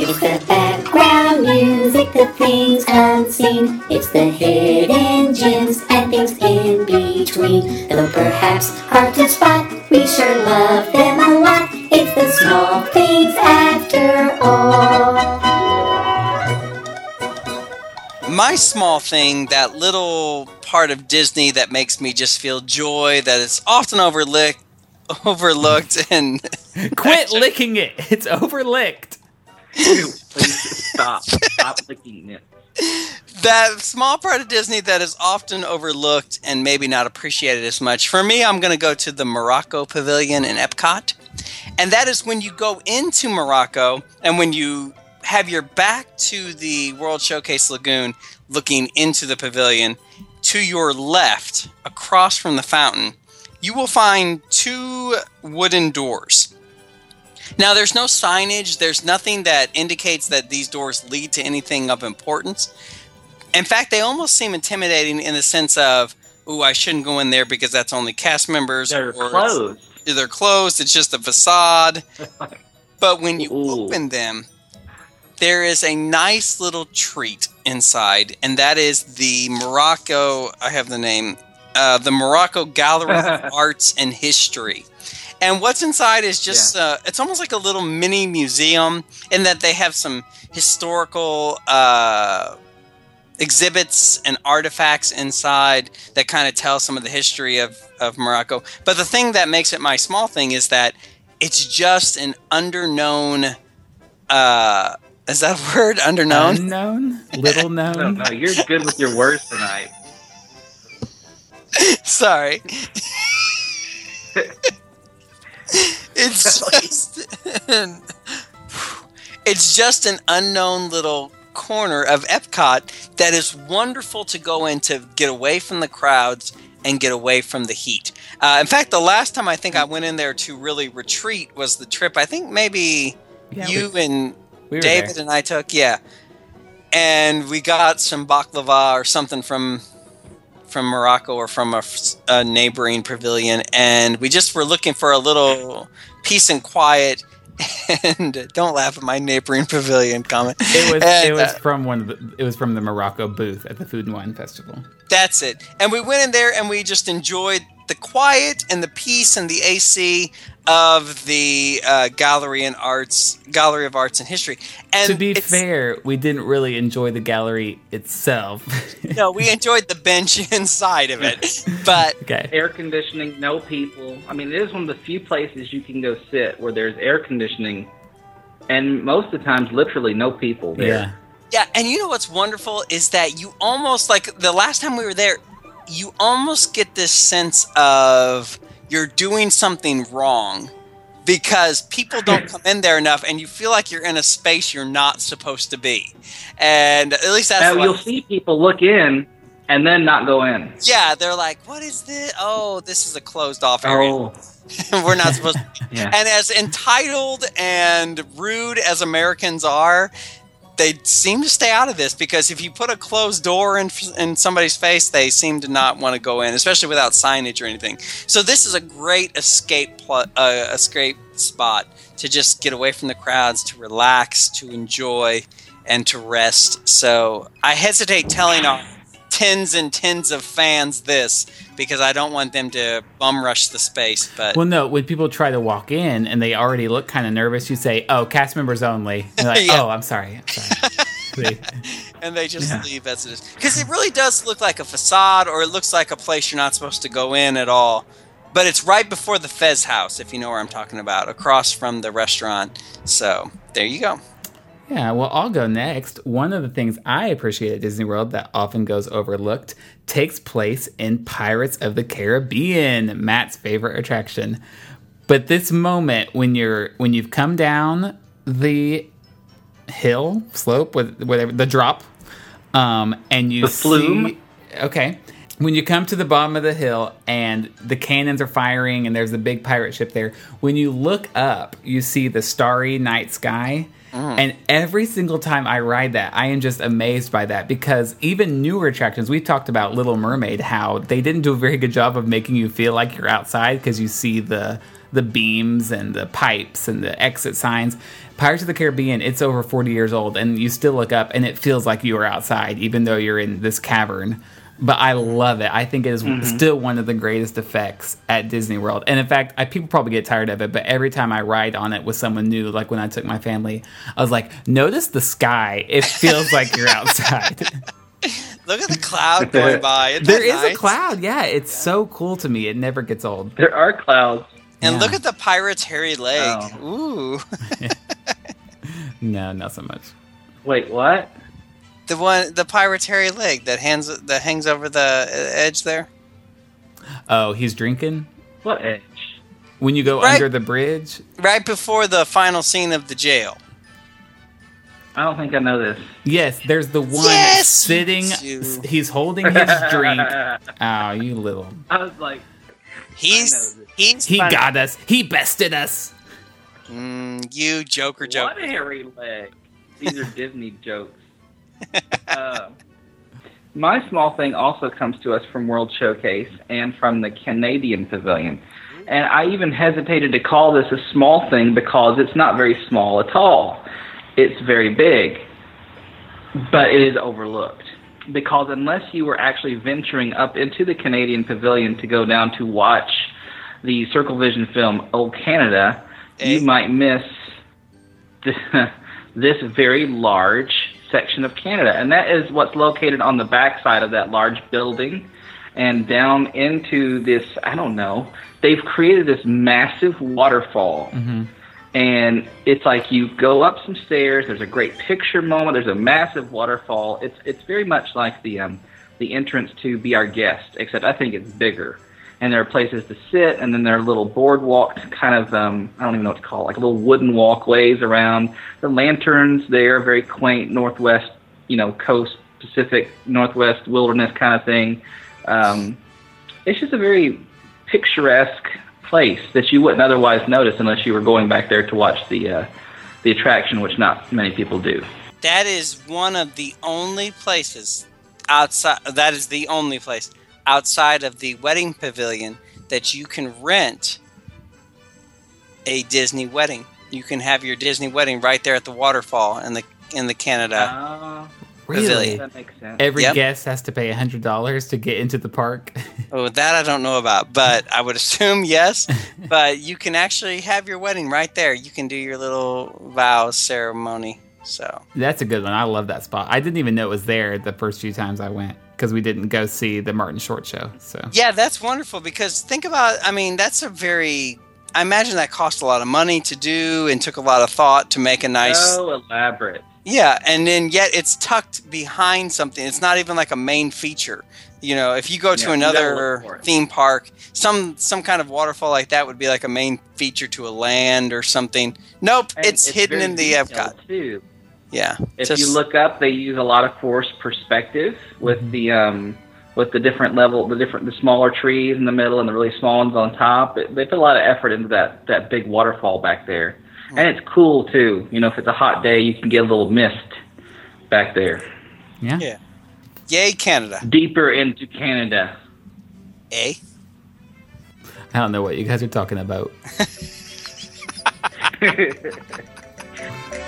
[SPEAKER 6] It's the background music, the things unseen. It's the hidden gems and things in between. Though perhaps hard to spot, we sure love them a lot. It's the small things after all.
[SPEAKER 3] My small thing, that little part of Disney that makes me just feel joy that is often overlooked, overlooked, and
[SPEAKER 1] Quit licking it. It's overlicked.
[SPEAKER 4] Please stop. Stop it.
[SPEAKER 3] that small part of Disney that is often overlooked and maybe not appreciated as much. For me, I'm going to go to the Morocco Pavilion in Epcot. And that is when you go into Morocco and when you have your back to the World Showcase Lagoon looking into the pavilion, to your left, across from the fountain, you will find two wooden doors. Now, there's no signage, there's nothing that indicates that these doors lead to anything of importance. In fact, they almost seem intimidating in the sense of, "Ooh, I shouldn't go in there because that's only cast members."
[SPEAKER 4] They're closed.
[SPEAKER 3] They're closed. It's just a facade. but when you
[SPEAKER 4] Ooh.
[SPEAKER 3] open them, there is a nice little treat inside, and that is the Morocco. I have the name. Uh, the Morocco Gallery of Arts and History. And what's inside is just, uh, it's almost like a little mini museum in that they have some historical uh, exhibits and artifacts inside that kind of tell some of the history of, of Morocco. But the thing that makes it my small thing is that it's just an underknown. Uh, is that a word? Underknown?
[SPEAKER 1] Unknown, little known?
[SPEAKER 4] No, no, you're good with your words tonight.
[SPEAKER 3] Sorry. it's just it's just an unknown little corner of Epcot that is wonderful to go in to get away from the crowds and get away from the heat. Uh, in fact, the last time I think I went in there to really retreat was the trip. I think maybe
[SPEAKER 1] Yeah,
[SPEAKER 3] you
[SPEAKER 1] we-
[SPEAKER 3] and
[SPEAKER 1] We
[SPEAKER 3] David
[SPEAKER 1] there.
[SPEAKER 3] and I took, yeah. And we got some baklava or something from from Morocco or from a neighboring pavilion, and we just were looking for a little peace and quiet. And don't laugh at my neighboring pavilion comment.
[SPEAKER 1] It was
[SPEAKER 3] And,
[SPEAKER 1] it was
[SPEAKER 3] uh,
[SPEAKER 1] from one of the, it was from the Morocco booth at the Food and Wine Festival.
[SPEAKER 3] That's it. And we went in there and we just enjoyed the quiet and the peace and the AC of the uh, gallery and arts gallery of arts and history. And
[SPEAKER 1] to be fair, we didn't really enjoy the gallery itself.
[SPEAKER 3] no, we enjoyed the bench inside of it, but
[SPEAKER 1] okay.
[SPEAKER 4] Air conditioning, no people. I mean, it is one of the few places you can go sit where there's air conditioning, and most of the times, literally no people there.
[SPEAKER 1] Yeah.
[SPEAKER 3] Yeah, and you know what's wonderful is that you almost like the last time we were there, you almost get this sense of you're doing something wrong because people don't come in there enough and you feel like you're in a space you're not supposed to be. And at least that's
[SPEAKER 4] Now, you'll see people look in and then not go in.
[SPEAKER 3] yeah, they're like, "What is this? Oh, this is a closed off area.
[SPEAKER 4] Oh,
[SPEAKER 3] we're not supposed to
[SPEAKER 4] yeah.
[SPEAKER 3] And as entitled and rude as Americans are, they seem to stay out of this because if you put a closed door in, in somebody's face, they seem to not want to go in, especially without signage or anything. So this is a great escape pl- uh, escape spot to just get away from the crowds, to relax, to enjoy, and to rest. So I hesitate telling our tens and tens of fans this because I don't want them to bum rush the space. But
[SPEAKER 1] Well, no, when people try to walk in and they already look kind of nervous, you say, "Oh, cast members only." And they're like,
[SPEAKER 3] Yeah.
[SPEAKER 1] "Oh, I'm sorry." I'm sorry.
[SPEAKER 3] And they just leave as it is because it really does look like a facade or it looks like a place you're not supposed to go in at all but it's right before the fez house if you know where i'm talking about across from the restaurant so there you go
[SPEAKER 1] yeah, well, I'll go next. One of the things I appreciate at Disney World that often goes overlooked takes place in Pirates of the Caribbean, Matt's favorite attraction. But this moment when you're when you've come down the hill slope with whatever the drop um and you
[SPEAKER 4] The flume?
[SPEAKER 1] see okay when you come to the bottom of the hill and the cannons are firing and there's a big pirate ship there when you look up you see the starry night sky Uh-huh. and every single time I ride that, I am just amazed by that because even newer attractions, we talked about Little Mermaid, how they didn't do a very good job of making you feel like you're outside because you see the the beams and the pipes and the exit signs. Pirates of the Caribbean, it's over 40 years old, and you still look up and it feels like you are outside, even though you're in this cavern. But I love it. I think it is mm-hmm. still one of the greatest effects at Disney World. And in fact, I, people probably get tired of it, but every time I ride on it with someone new, like when I took my family, I was like, notice the sky. It feels like you're outside.
[SPEAKER 3] look at the cloud going by Isn't
[SPEAKER 1] there
[SPEAKER 3] that
[SPEAKER 1] is a cloud. Yeah, it's so cool to me. It never gets old.
[SPEAKER 4] There are clouds.
[SPEAKER 3] and
[SPEAKER 1] Yeah.
[SPEAKER 3] look at the pirate's hairy leg oh. ooh
[SPEAKER 1] No, not so much.
[SPEAKER 4] Wait, what?
[SPEAKER 3] The one the pirate's hairy leg that hangs that hangs over the edge there
[SPEAKER 1] Oh, he's drinking?
[SPEAKER 4] What edge?
[SPEAKER 1] When you go
[SPEAKER 3] Right.
[SPEAKER 1] under the bridge?
[SPEAKER 3] right before the final scene of the jail
[SPEAKER 4] I don't think I know this.
[SPEAKER 1] Yes, there's the one
[SPEAKER 3] Yes,
[SPEAKER 1] sitting.
[SPEAKER 3] you.
[SPEAKER 1] He's holding his drink. Oh, you little.
[SPEAKER 4] I was like,
[SPEAKER 3] he's
[SPEAKER 4] I know this.
[SPEAKER 3] he's
[SPEAKER 1] He
[SPEAKER 3] fun-
[SPEAKER 1] got us. He bested us.
[SPEAKER 3] Mm, you joker joker
[SPEAKER 4] what hairy leg. These are Disney jokes. Uh, my small thing also comes to us from World Showcase and from the Canadian Pavilion. And I even hesitated to call this a small thing because it's not very small at all. It's very big, but it is overlooked. Because unless you were actually venturing up into the Canadian Pavilion to go down to watch the Circle Vision film Oh Canada, you might miss this very large section of Canada. And that is what's located on the backside of that large building and down into this, I don't know, they've created this massive waterfall. And it's like you go up some stairs, there's a great picture moment, there's a massive waterfall. It's it's very much like the um the entrance to Be Our Guest, except I think it's bigger. And there are places to sit, and then there are little boardwalk kind of um, I don't even know what to call it, like little wooden walkways around. The lanterns there, very quaint Northwest, you know, coast Pacific Northwest wilderness kind of thing. Um, it's just a very picturesque place that you wouldn't otherwise notice unless you were going back there to watch the uh, the attraction, which not many people do.
[SPEAKER 3] That is one of the only places outside. That is the only place outside of the wedding pavilion that you can rent a Disney wedding. You can have your Disney wedding right there at the waterfall in the in the Canada.
[SPEAKER 4] Oh,
[SPEAKER 3] pavilion.
[SPEAKER 4] That makes sense.
[SPEAKER 1] Every
[SPEAKER 3] Yep.
[SPEAKER 1] guest has to pay hundred dollars to get into the park.
[SPEAKER 3] Oh, that I don't know about, but I would assume yes. but you can actually have your wedding right there. You can do your little vow ceremony. So
[SPEAKER 1] That's a good one. I love that spot. I didn't even know it was there the first few times I went because we didn't go see the Martin Short show. So
[SPEAKER 3] yeah, that's wonderful because think about. I mean, that's a very. I imagine that cost a lot of money to do and took a lot of thought to make a nice.
[SPEAKER 4] So elaborate.
[SPEAKER 3] Yeah, and then yet it's tucked behind something. It's not even like a main feature. You know, if you go to
[SPEAKER 4] Yeah,
[SPEAKER 3] another
[SPEAKER 4] look for it.
[SPEAKER 3] theme park, some some kind of waterfall like that would be like a main feature to a land or something. Nope,
[SPEAKER 4] And
[SPEAKER 3] it's, hidden in the Epcot.
[SPEAKER 4] Too.
[SPEAKER 3] Yeah.
[SPEAKER 4] If
[SPEAKER 3] just-
[SPEAKER 4] you look up, they use a lot of forced perspective with
[SPEAKER 3] Mm-hmm.
[SPEAKER 4] the um, with the different level, the different, the smaller trees in the middle and the really small ones on top. It, they put a lot of effort into that that big waterfall back there,
[SPEAKER 3] Mm-hmm.
[SPEAKER 4] and it's cool too. You know, if it's a hot day, you can get a little mist back there,
[SPEAKER 1] yeah.
[SPEAKER 3] Yeah. Yay, Canada.
[SPEAKER 4] deeper into Canada.
[SPEAKER 3] Eh?
[SPEAKER 1] I don't know what you guys are talking about.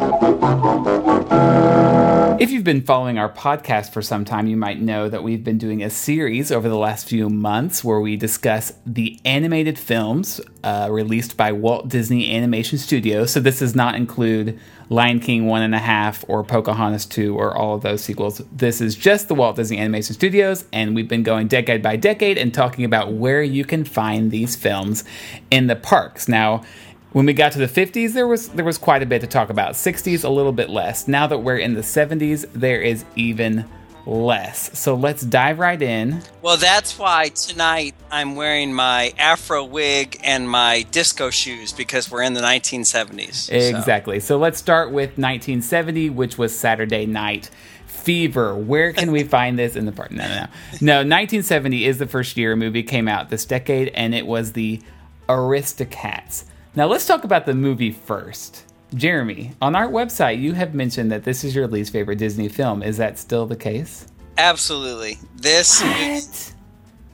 [SPEAKER 1] If you've been following our podcast for some time, you might know that we've been doing a series over the last few months where we discuss the animated films uh, released by Walt Disney Animation Studios. So this does not include Lion King One and a Half or Pocahontas Two or all of those sequels. This is just the Walt Disney Animation Studios, and we've been going decade by decade and talking about where you can find these films in the parks. Now, when we got to the 50s, there was there was quite a bit to talk about. 60s, a little bit less. Now that we're in the 70s, there is even less. So let's dive right in.
[SPEAKER 3] Well, that's why tonight I'm wearing my afro wig and my disco shoes because we're in the 1970s. So-
[SPEAKER 1] Exactly. So let's start with 1970, which was Saturday Night Fever. Where can we find this in the park? No, no, no. No, 1970 is the first year a movie came out this decade, and it was the Aristocats. Now let's talk about the movie first. Jeremy, on our website, you have mentioned that this is your least favorite Disney film. Is that still the case?
[SPEAKER 3] Absolutely. This
[SPEAKER 1] What?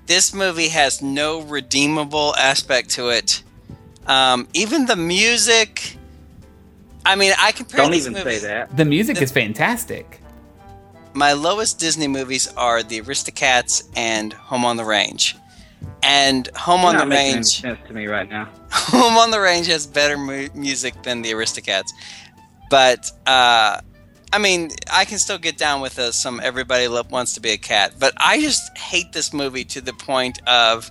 [SPEAKER 3] this movie has no redeemable aspect to it. Um, even the music. I mean, I compare
[SPEAKER 4] Don't even
[SPEAKER 3] movie-
[SPEAKER 4] say that.
[SPEAKER 1] The music is fantastic.
[SPEAKER 3] My lowest Disney movies are The Aristocats and Home on the Range. And Home on
[SPEAKER 4] Not
[SPEAKER 3] the
[SPEAKER 4] making any
[SPEAKER 3] Range,
[SPEAKER 4] sense to me right now.
[SPEAKER 3] Home on the Range has better mu- music than The Aristocats. But uh, I mean, I can still get down with uh, some Everybody Lo- Wants to Be a Cat. But I just hate this movie to the point of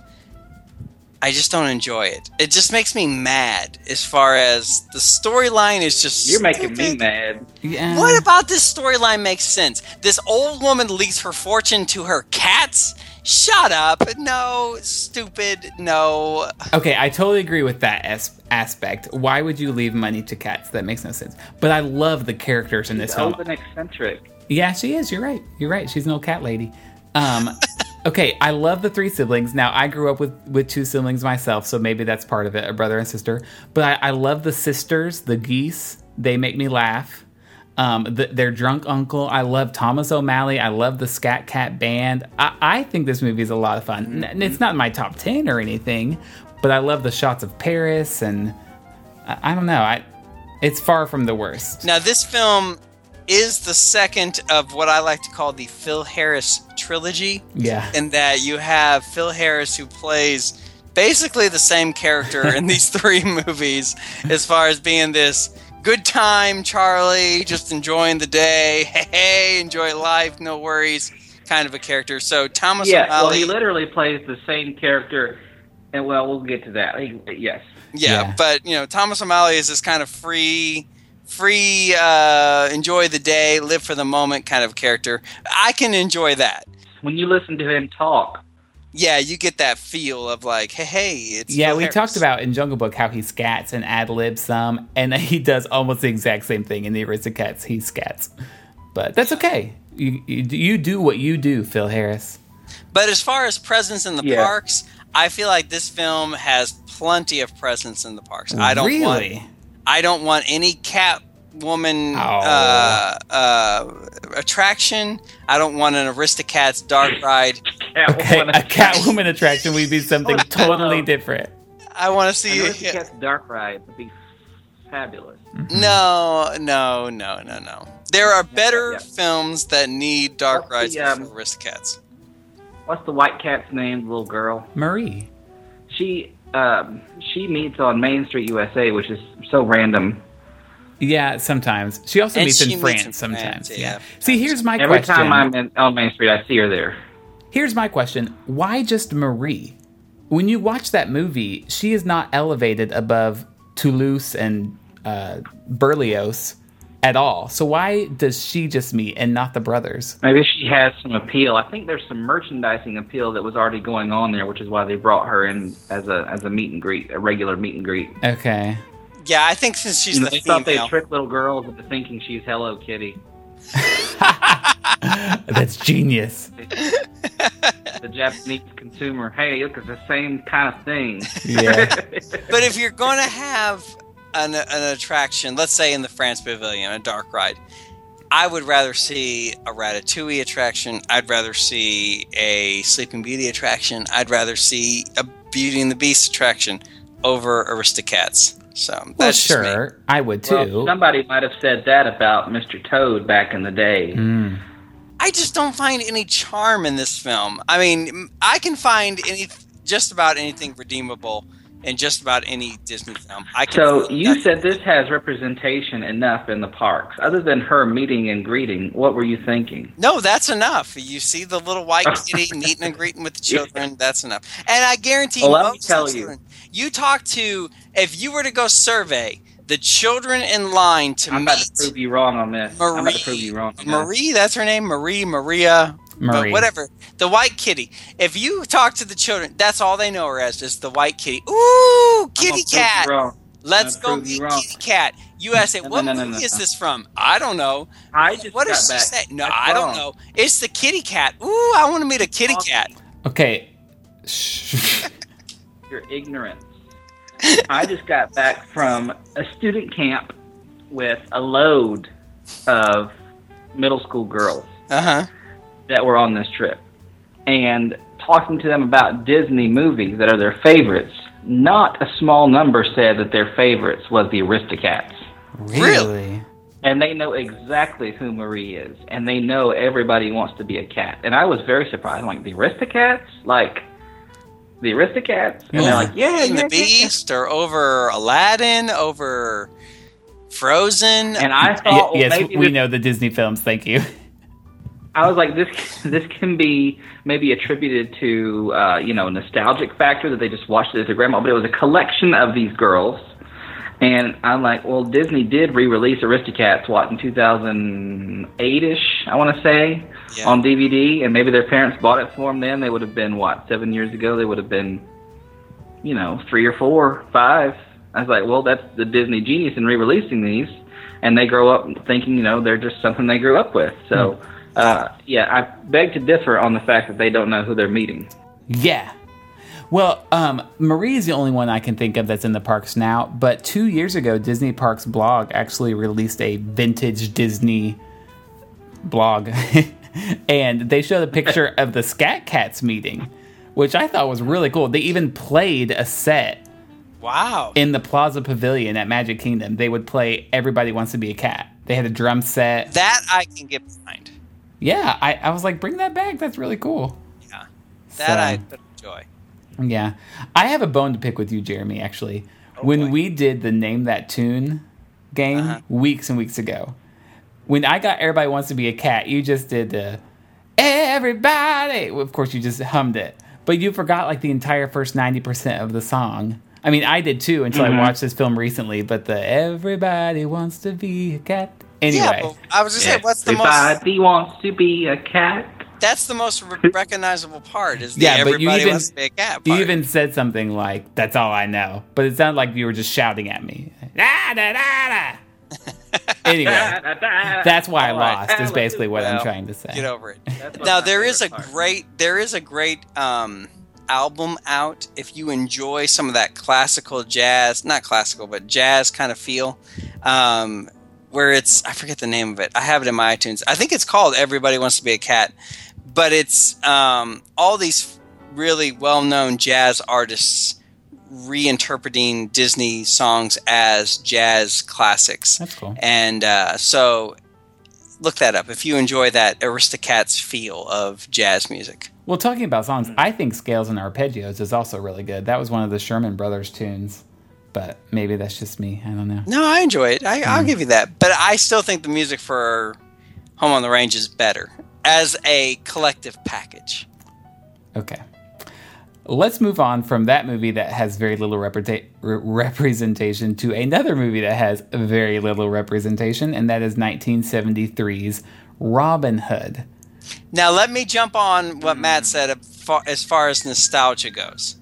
[SPEAKER 3] I just don't enjoy it. It just makes me mad. As far as the storyline is just
[SPEAKER 4] You're making me mad.
[SPEAKER 1] Yeah.
[SPEAKER 3] What about this storyline makes sense? This old woman leaves her fortune to her cats? Shut up. No, stupid. No.
[SPEAKER 1] Okay, I totally agree with that as- aspect. Why would you leave money to cats? That makes no sense. But I love the characters in this film.
[SPEAKER 4] Old and eccentric.
[SPEAKER 1] Yeah, she is. You're right. You're right. She's an old cat lady. Um, okay, I love the three siblings. Now, I grew up with with two siblings myself, so maybe that's part of it, a brother and sister. But I, I love the sisters, the geese. They make me laugh. Um, the, their drunk uncle. I love Thomas O'Malley. I love the Scat Cat band. I, I think this movie is a lot of fun. N- It's not in my top ten or anything, but I love the shots of Paris, and I, I don't know. I it's far from the worst.
[SPEAKER 3] Now, this film is the second of what I like to call the Phil Harris trilogy,
[SPEAKER 1] Yeah.
[SPEAKER 3] in that you have Phil Harris who plays basically the same character in these three movies, as far as being this good time Charlie, just enjoying the day, hey, hey enjoy life, no worries kind of a character. So Thomas
[SPEAKER 4] Yeah, well, he literally plays the same character, and well, we'll get to that. He, yes,
[SPEAKER 3] yeah,
[SPEAKER 1] Yeah.
[SPEAKER 3] but you know Thomas O'Malley is this kind of free, free, uh, enjoy the day, live for the moment kind of character. I can enjoy that.
[SPEAKER 4] when you listen to him talk,
[SPEAKER 3] Yeah, you get that feel of like, hey, hey, it's
[SPEAKER 1] Yeah,
[SPEAKER 3] Phil
[SPEAKER 1] we
[SPEAKER 3] Harris.
[SPEAKER 1] talked about in Jungle Book how he scats and ad libs some, and he does almost the exact same thing in the Aristocats. He scats, but that's okay. You, you you do what you do, Phil Harris.
[SPEAKER 3] But as far as presence in the
[SPEAKER 4] Yeah.
[SPEAKER 3] parks, I feel like this film has plenty of presence in the parks. I don't want
[SPEAKER 1] really.
[SPEAKER 3] I don't want any Catwoman
[SPEAKER 1] Oh.
[SPEAKER 3] uh, uh, attraction. I don't want an Aristocats dark ride.
[SPEAKER 1] Okay, a Catwoman attraction would be something totally different.
[SPEAKER 3] I want to
[SPEAKER 4] An
[SPEAKER 3] see.
[SPEAKER 4] Aristocats Dark Ride would be fabulous.
[SPEAKER 3] No, no, no, no, no. There are better
[SPEAKER 4] yeah.
[SPEAKER 3] films that need dark
[SPEAKER 4] What's
[SPEAKER 3] rides
[SPEAKER 4] the, um,
[SPEAKER 3] before Aristocats.
[SPEAKER 4] What's the white cat's name? Little girl.
[SPEAKER 1] Marie.
[SPEAKER 4] She um, she meets on Main Street USA, which is so random.
[SPEAKER 1] Yeah, sometimes. She also
[SPEAKER 3] And
[SPEAKER 1] meets
[SPEAKER 3] she
[SPEAKER 1] in
[SPEAKER 3] meets
[SPEAKER 1] France
[SPEAKER 3] in
[SPEAKER 1] sometimes.
[SPEAKER 3] France,
[SPEAKER 1] yeah.
[SPEAKER 3] yeah.
[SPEAKER 1] See, here's my
[SPEAKER 4] Every
[SPEAKER 1] question.
[SPEAKER 4] time I'm in, on Main Street, I see her there.
[SPEAKER 1] Here's my question. Why just Marie? When you watch that movie, she is not elevated above Toulouse and uh, Berlioz at all. So why does she just meet and not the brothers?
[SPEAKER 4] Maybe she has some appeal. I think there's some merchandising appeal that was already going on there, which is why they brought her in as a as a meet and greet, a regular meet and greet.
[SPEAKER 1] Okay.
[SPEAKER 3] Yeah, I think since she's
[SPEAKER 4] You know,
[SPEAKER 3] the
[SPEAKER 4] they thought they'd trick little girls into thinking she's Hello Kitty.
[SPEAKER 1] That's genius.
[SPEAKER 4] The Japanese consumer, hey, look, it's the same kind of thing.
[SPEAKER 1] Yeah.
[SPEAKER 3] But if you're going to have an, an attraction, let's say in the France Pavilion, a dark ride, I would rather see a Ratatouille attraction. I'd rather see a Sleeping Beauty attraction. I'd rather see a Beauty and the Beast attraction over Aristocats. So
[SPEAKER 1] well,
[SPEAKER 3] that's just me.
[SPEAKER 1] sure. I would too.
[SPEAKER 4] Well, somebody might have said that about Mr. Toad back in the day.
[SPEAKER 1] Mm.
[SPEAKER 3] I just don't find any charm in this film. I mean, I can find any just about anything redeemable in just about any Disney film. I can
[SPEAKER 4] So you
[SPEAKER 3] nothing.
[SPEAKER 4] said this has representation enough in the parks. Other than her meeting and greeting, what were you thinking?
[SPEAKER 3] No, that's enough. You see the little white kitty meeting and greeting with the children. That's enough. And I guarantee
[SPEAKER 4] Well, let me
[SPEAKER 3] most
[SPEAKER 4] tell
[SPEAKER 3] of the
[SPEAKER 4] you.
[SPEAKER 3] Children- You talk to if you were to go survey the children in line to
[SPEAKER 4] I'm about to prove you wrong on this. I'm about to prove you wrong. On this.
[SPEAKER 3] Marie, that's her name. Marie, Maria, but
[SPEAKER 1] Marie.
[SPEAKER 3] whatever. The white kitty. If you talk to the children, that's all they know her as, is the white kitty. Ooh,
[SPEAKER 4] I'm
[SPEAKER 3] kitty
[SPEAKER 4] prove you
[SPEAKER 3] cat.
[SPEAKER 4] wrong.
[SPEAKER 3] Let's
[SPEAKER 4] I'm
[SPEAKER 3] go
[SPEAKER 4] gonna you
[SPEAKER 3] meet
[SPEAKER 4] wrong.
[SPEAKER 3] kitty cat. You ask it,
[SPEAKER 4] No,
[SPEAKER 3] what
[SPEAKER 4] no, no,
[SPEAKER 3] movie
[SPEAKER 4] no,
[SPEAKER 3] is
[SPEAKER 4] no.
[SPEAKER 3] this from? I don't know.
[SPEAKER 4] I just
[SPEAKER 3] What does she
[SPEAKER 4] back.
[SPEAKER 3] say? No,
[SPEAKER 4] That's
[SPEAKER 3] I don't
[SPEAKER 4] wrong.
[SPEAKER 3] know. It's the kitty cat. Ooh, I want to meet a kitty cat.
[SPEAKER 1] Okay. Shh.
[SPEAKER 4] Your ignorance. I just got back from a student camp with a load of middle school girls
[SPEAKER 3] Uh huh.
[SPEAKER 4] that were on this trip and talking to them about Disney movies that are their favorites. Not a small number said that their favorites was the Aristocats.
[SPEAKER 1] really?
[SPEAKER 4] And they know exactly who Marie is. And they know everybody wants to be a cat. And I was very surprised. I'm like, the Aristocats? Like, the Aristocats? And they're like, yeah,
[SPEAKER 3] and the
[SPEAKER 4] yeah, yeah.
[SPEAKER 3] Beast, or over Aladdin, over Frozen.
[SPEAKER 4] And I thought, well,
[SPEAKER 1] yes,
[SPEAKER 4] maybe
[SPEAKER 1] we
[SPEAKER 4] this-
[SPEAKER 1] know the Disney films. Thank you.
[SPEAKER 4] I was like, this this can be maybe attributed to uh, you know nostalgic factor that they just watched it as their grandma, but it was a collection of these girls, and I'm like, well, Disney did re-release Aristocats what in 2008 ish, I want to say,
[SPEAKER 3] Yeah.
[SPEAKER 4] on DVD, and maybe their parents bought it for them. Then they would have been what seven years ago. They would have been, you know, three or four, five. I was like, well, that's the Disney genius in re-releasing these, and they grow up thinking, you know, they're just something they grew up with. So, uh, yeah, I beg to differ on the fact that they don't know who they're meeting.
[SPEAKER 1] Yeah. Well, um, Marie is the only one I can think of that's in the parks now. But two years ago, Disney Parks blog actually released a vintage Disney blog, and they showed a picture of the Scat Cats meeting, which I thought was really cool. They even played a set
[SPEAKER 3] wow.
[SPEAKER 1] in the Plaza Pavilion at Magic Kingdom. They would play "Everybody Wants to Be a Cat." They had a drum set.
[SPEAKER 3] that I can get behind.
[SPEAKER 1] Yeah, I, I was like, bring that back. That's really cool.
[SPEAKER 3] Yeah. That
[SPEAKER 1] So-
[SPEAKER 3] I enjoy.
[SPEAKER 1] Yeah. I have a bone to pick with you, Jeremy, actually. when
[SPEAKER 3] Oh, boy.
[SPEAKER 1] we did the Name That Tune game
[SPEAKER 3] Uh-huh.
[SPEAKER 1] weeks and weeks ago, when I got Everybody Wants to Be a Cat, you just did the Everybody. Of course, you just hummed it. But you forgot like the entire first 90% of the song. I mean, I did too until
[SPEAKER 3] Mm-hmm.
[SPEAKER 1] I watched this film recently, but the Everybody Wants to Be a Cat. Anyway.
[SPEAKER 3] Yeah, I was just saying, what's the most?
[SPEAKER 4] Everybody wants to be a cat.
[SPEAKER 3] That's the most recognizable part. Is the
[SPEAKER 1] Yeah, but you even-
[SPEAKER 3] wants to be a cat
[SPEAKER 1] You even said something like, "That's all I know," but it sounded like you were just shouting at me. Da, da, da, da. anyway, that's why I
[SPEAKER 4] All right.
[SPEAKER 1] lost. Is basically what I'm trying to say.
[SPEAKER 3] Get over it. Now there is a
[SPEAKER 4] part.
[SPEAKER 3] great there is a great um, album out if you enjoy some of that classical jazz not classical but jazz kind of feel um, where it's i forget the name of it i have it in my itunes i think it's called everybody wants to be a cat but it's um, all these really well-known jazz artists reinterpreting disney songs as jazz classics
[SPEAKER 1] That's cool.
[SPEAKER 3] and uh, so look that up if you enjoy that Aristocats feel of jazz music.
[SPEAKER 1] Well, talking about songs, I think Scales and Arpeggios is also really good. That was one of the Sherman Brothers tunes, but maybe that's just me. I don't know.
[SPEAKER 3] No, I enjoy it. I, I'll give you that. But I still think the music for Home on the Range is better as a collective package.
[SPEAKER 1] Okay. Let's move on from that movie that has very little representation to another movie that has very little representation, and that is 1973's Robin Hood.
[SPEAKER 3] Now, let me jump on what Matt said as far as nostalgia goes.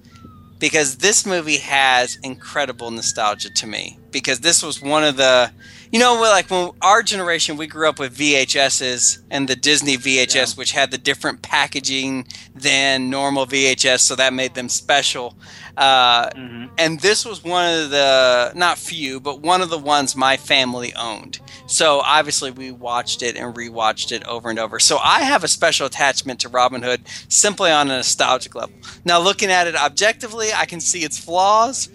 [SPEAKER 3] Because this movie has incredible nostalgia to me. Because this was one of the. You know, like when our generation, we grew up with VHSs and the Disney VHS, which had the different packaging than normal VHS, so that made them special. Uh, And this was one of the, not few, but one of the ones my family owned. So obviously we watched it and rewatched it over and over. So I have a special attachment to Robin Hood simply on a nostalgic level. Now, looking at it objectively, I can see its flaws,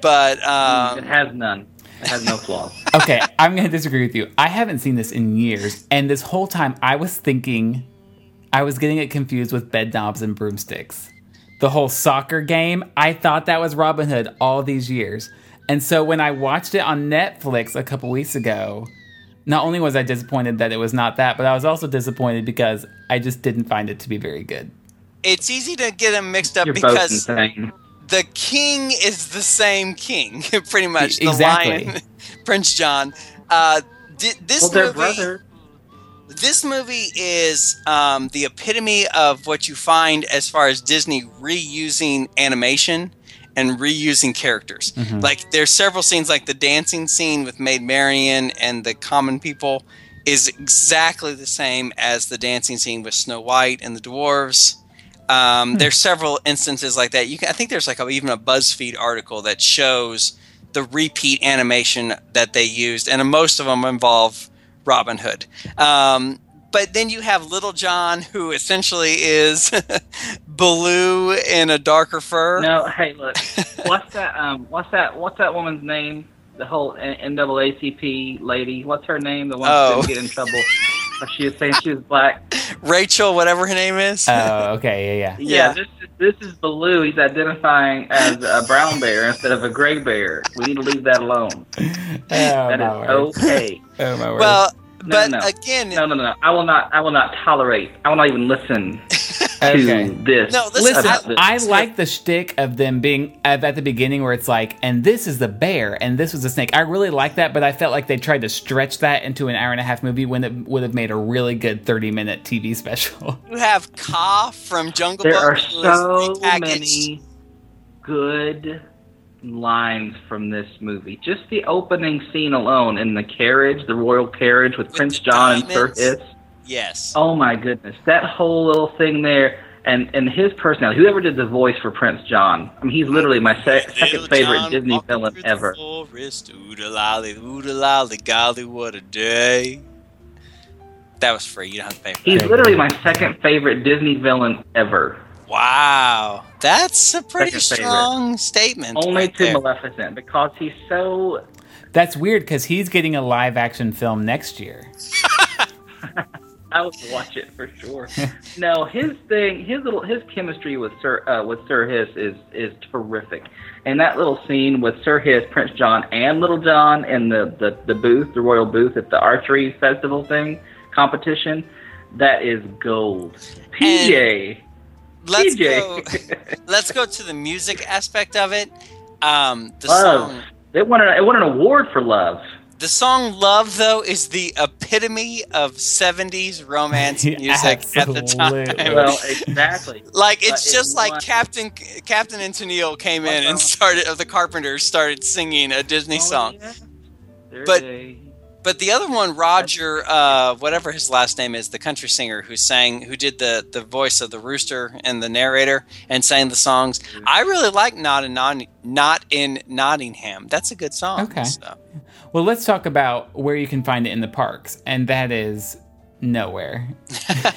[SPEAKER 3] but
[SPEAKER 4] it
[SPEAKER 3] um,
[SPEAKER 4] has none. It has no flaws.
[SPEAKER 1] Okay, I'm going to disagree with you. I haven't seen this in years, and this whole time I was thinking I was getting it confused with bed knobs and broomsticks. The whole soccer game, I thought that was Robin Hood all these years. And so when I watched it on Netflix a couple weeks ago, not only was I disappointed that it was not that, but I was also disappointed because I just didn't find it to be very good.
[SPEAKER 3] it's easy to get them mixed up
[SPEAKER 4] You're
[SPEAKER 3] because
[SPEAKER 4] insane.
[SPEAKER 3] The king is the same king, pretty much. The
[SPEAKER 1] Exactly.
[SPEAKER 3] lion, Prince John. Uh, di- this
[SPEAKER 4] Well, their
[SPEAKER 3] movie,
[SPEAKER 4] brother.
[SPEAKER 3] this movie is um, the epitome of what you find as far as Disney reusing animation and reusing characters. Like there's several scenes, like the dancing scene with Maid Marian and the common people, is exactly the same as the dancing scene with Snow White and the dwarves. Um, There's several instances like that. You can, I think there's like a, even a BuzzFeed article that shows the repeat animation that they used, and most of them involve Robin Hood. Um, but then you have Little John, who essentially is Baloo in a darker fur.
[SPEAKER 4] No, hey, look. What's that? Um, what's that? What's that woman's name? The whole N- NAACP lady. What's her name? The one
[SPEAKER 3] Oh.
[SPEAKER 4] who didn't get in trouble. Or she was saying she was black.
[SPEAKER 3] Rachel, whatever her name is.
[SPEAKER 1] Oh, okay, yeah, yeah.
[SPEAKER 4] Yeah, this is this is Baloo. He's identifying as a brown bear instead of a gray bear. We need to leave that alone.
[SPEAKER 1] Oh,
[SPEAKER 4] That
[SPEAKER 1] my
[SPEAKER 4] is
[SPEAKER 1] word.
[SPEAKER 4] okay.
[SPEAKER 1] Oh, my word.
[SPEAKER 3] well, but
[SPEAKER 4] no.
[SPEAKER 3] again,
[SPEAKER 4] No, no, no. I will not. I will not tolerate. I will not even listen
[SPEAKER 1] Okay.
[SPEAKER 4] to this.
[SPEAKER 3] No, listen,
[SPEAKER 1] Listen,
[SPEAKER 4] about this.
[SPEAKER 1] I like the shtick of them being at at the beginning where it's like, and this is the bear, and this was the snake. I really like that, but I felt like they tried to stretch that into an hour and a half movie when it would have made a really good 30 minute TV special.
[SPEAKER 3] you have Kaa from Jungle
[SPEAKER 4] There
[SPEAKER 3] Book.
[SPEAKER 4] are so many good lines from this movie. Just the opening scene alone in the carriage, the royal carriage with,
[SPEAKER 3] With
[SPEAKER 4] Prince
[SPEAKER 3] the
[SPEAKER 4] John and Sir
[SPEAKER 3] diamonds.
[SPEAKER 4] Hiss.
[SPEAKER 3] Yes.
[SPEAKER 4] Oh my goodness, that whole little thing there, and and his personality. Whoever did the voice for Prince John, I mean, he's literally my se- second
[SPEAKER 3] Little
[SPEAKER 4] favorite
[SPEAKER 3] John
[SPEAKER 4] Disney
[SPEAKER 3] walking
[SPEAKER 4] villain
[SPEAKER 3] through the
[SPEAKER 4] ever.
[SPEAKER 3] Forest, ooda lolly, ooda lolly, golly, what a day. That was free. You don't have to pay for
[SPEAKER 4] He's
[SPEAKER 3] that.
[SPEAKER 4] literally my second favorite Disney villain ever.
[SPEAKER 3] Wow. That's a pretty
[SPEAKER 4] Second favorite.
[SPEAKER 3] strong statement.
[SPEAKER 4] Only
[SPEAKER 3] right
[SPEAKER 4] to
[SPEAKER 3] there.
[SPEAKER 4] Maleficent because he's so.
[SPEAKER 1] That's weird because he's getting a live action film next year.
[SPEAKER 4] I would watch it for sure. no, his thing, his little, his chemistry with Sir uh, with Sir Hiss is is terrific. And that little scene with Sir Hiss, Prince John, and Little John in the, the, the booth, the royal booth at the archery festival thing competition, that is gold. PJ,
[SPEAKER 3] Let's
[SPEAKER 4] PJ,
[SPEAKER 3] go. Let's go to the music aspect of it. Um, the
[SPEAKER 4] love.
[SPEAKER 3] song,
[SPEAKER 4] It won an, it won an award for love.
[SPEAKER 3] The song "Love" though is the epitome of '70s romance music at the time.
[SPEAKER 1] Absolutely.
[SPEAKER 4] Well, exactly.
[SPEAKER 3] Like it's
[SPEAKER 4] But it
[SPEAKER 3] just like
[SPEAKER 4] won-
[SPEAKER 3] Captain Captain and Tennille came in and started of the Carpenters started singing a Disney
[SPEAKER 4] Oh,
[SPEAKER 3] song.
[SPEAKER 4] yeah.
[SPEAKER 3] But- But the other one, Roger, uh, whatever his last name is, the country singer who sang, who did the the voice of the rooster and the narrator and sang the songs. I really like "Not in Not, Not in Nottingham." That's a good song.
[SPEAKER 1] Okay.
[SPEAKER 3] so.
[SPEAKER 1] Well, let's talk about where you can find it in the parks, and that is nowhere.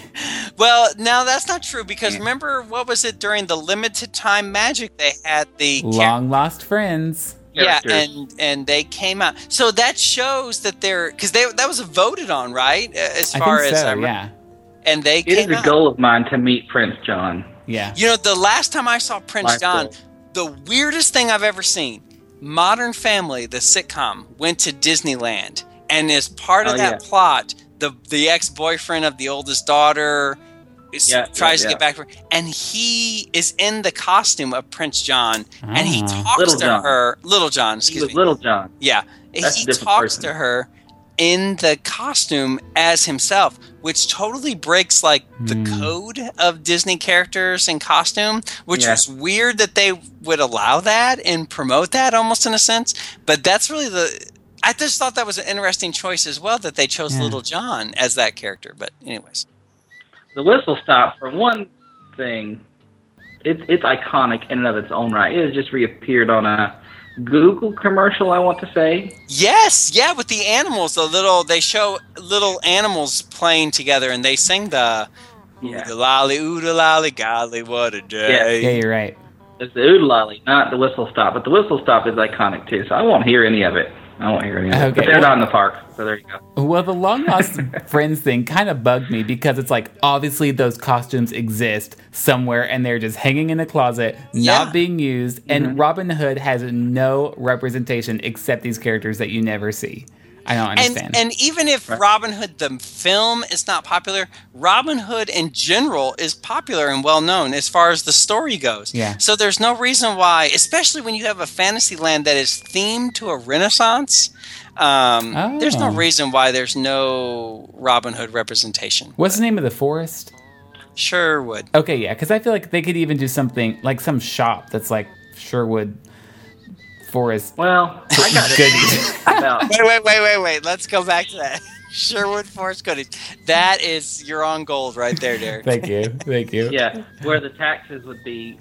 [SPEAKER 3] Well, now that's not true because remember what was it during the limited time magic they had the char-
[SPEAKER 1] Long lost friends.
[SPEAKER 3] yeah and and they came out so that shows that they're because they that was voted on right as
[SPEAKER 1] I
[SPEAKER 3] far
[SPEAKER 1] think
[SPEAKER 3] as
[SPEAKER 1] so.
[SPEAKER 3] I remember.
[SPEAKER 1] yeah.
[SPEAKER 3] and they
[SPEAKER 4] It is
[SPEAKER 3] came
[SPEAKER 4] a
[SPEAKER 3] out.
[SPEAKER 4] goal of mine to meet Prince John.
[SPEAKER 1] Yeah.
[SPEAKER 3] You know, the last time I saw Prince
[SPEAKER 4] Life
[SPEAKER 3] John,
[SPEAKER 4] goal.
[SPEAKER 3] the weirdest thing I've ever seen. Modern Family, the sitcom, went to Disneyland, and as part of
[SPEAKER 4] Oh,
[SPEAKER 3] that
[SPEAKER 4] yeah.
[SPEAKER 3] plot, the the ex boyfriend of the oldest daughter is,
[SPEAKER 4] Yeah,
[SPEAKER 3] tries
[SPEAKER 4] yeah,
[SPEAKER 3] to get back, her, and he is in the costume of Prince John, and he
[SPEAKER 1] Ah.
[SPEAKER 3] talks
[SPEAKER 4] Little
[SPEAKER 3] to
[SPEAKER 4] John.
[SPEAKER 3] her, Little John,
[SPEAKER 4] He
[SPEAKER 3] excuse
[SPEAKER 4] was
[SPEAKER 3] me,
[SPEAKER 4] Little John.
[SPEAKER 3] yeah,
[SPEAKER 4] That's
[SPEAKER 3] he talks
[SPEAKER 4] person.
[SPEAKER 3] to her in the costume as himself, which totally breaks like the
[SPEAKER 1] Hmm.
[SPEAKER 3] code of Disney characters and costume, which
[SPEAKER 4] Yeah.
[SPEAKER 3] was weird that they would allow that and promote that almost in a sense. But that's really the. I just thought that was an interesting choice as well that they chose
[SPEAKER 1] Yeah.
[SPEAKER 3] Little John as that character. But anyways,
[SPEAKER 4] The whistle stop, for one thing, it's it's iconic in and of its own right. It has just reappeared on a Google commercial, I want to say.
[SPEAKER 3] yes, yeah, with the animals, the little they show little animals playing together and they sing the.
[SPEAKER 4] Yeah.
[SPEAKER 3] Ooh, lolly, ooh, the lolly, golly, what a day.
[SPEAKER 1] Yeah, you're right.
[SPEAKER 4] It's the oodle lolly, not the whistle stop. But the whistle stop is iconic too, so I won't hear any of it. I won't hear any.
[SPEAKER 1] Okay,
[SPEAKER 4] But they're
[SPEAKER 1] well-
[SPEAKER 4] not in the park, so there you go.
[SPEAKER 1] Well, the long lost friends thing kind of bugged me because it's like obviously those costumes exist somewhere and they're just hanging in a closet,
[SPEAKER 3] Yeah.
[SPEAKER 1] not being used. And mm-hmm. Robin Hood has no representation except these characters that you never see. I don't understand.
[SPEAKER 3] And and even if Robin Hood the film is not popular, Robin Hood in general is popular and well known as far as the story goes.
[SPEAKER 1] Yeah.
[SPEAKER 3] So there's no reason why, especially when you have a fantasy land that is themed to a Renaissance. Um, There's no
[SPEAKER 1] Oh.
[SPEAKER 3] reason why there's no Robin Hood representation.
[SPEAKER 1] What's the name of the forest?
[SPEAKER 3] Sherwood.
[SPEAKER 1] Okay, yeah, because I feel like they could even do something like some shop that's like Sherwood Forest
[SPEAKER 4] Well, I got
[SPEAKER 1] goodies.
[SPEAKER 4] about
[SPEAKER 3] Wait, wait, wait, wait, wait. Let's go back to that. Sherwood Forest Goodies. That is you're on gold right there, Derek.
[SPEAKER 1] Thank you, thank you.
[SPEAKER 4] yeah, where the taxes would be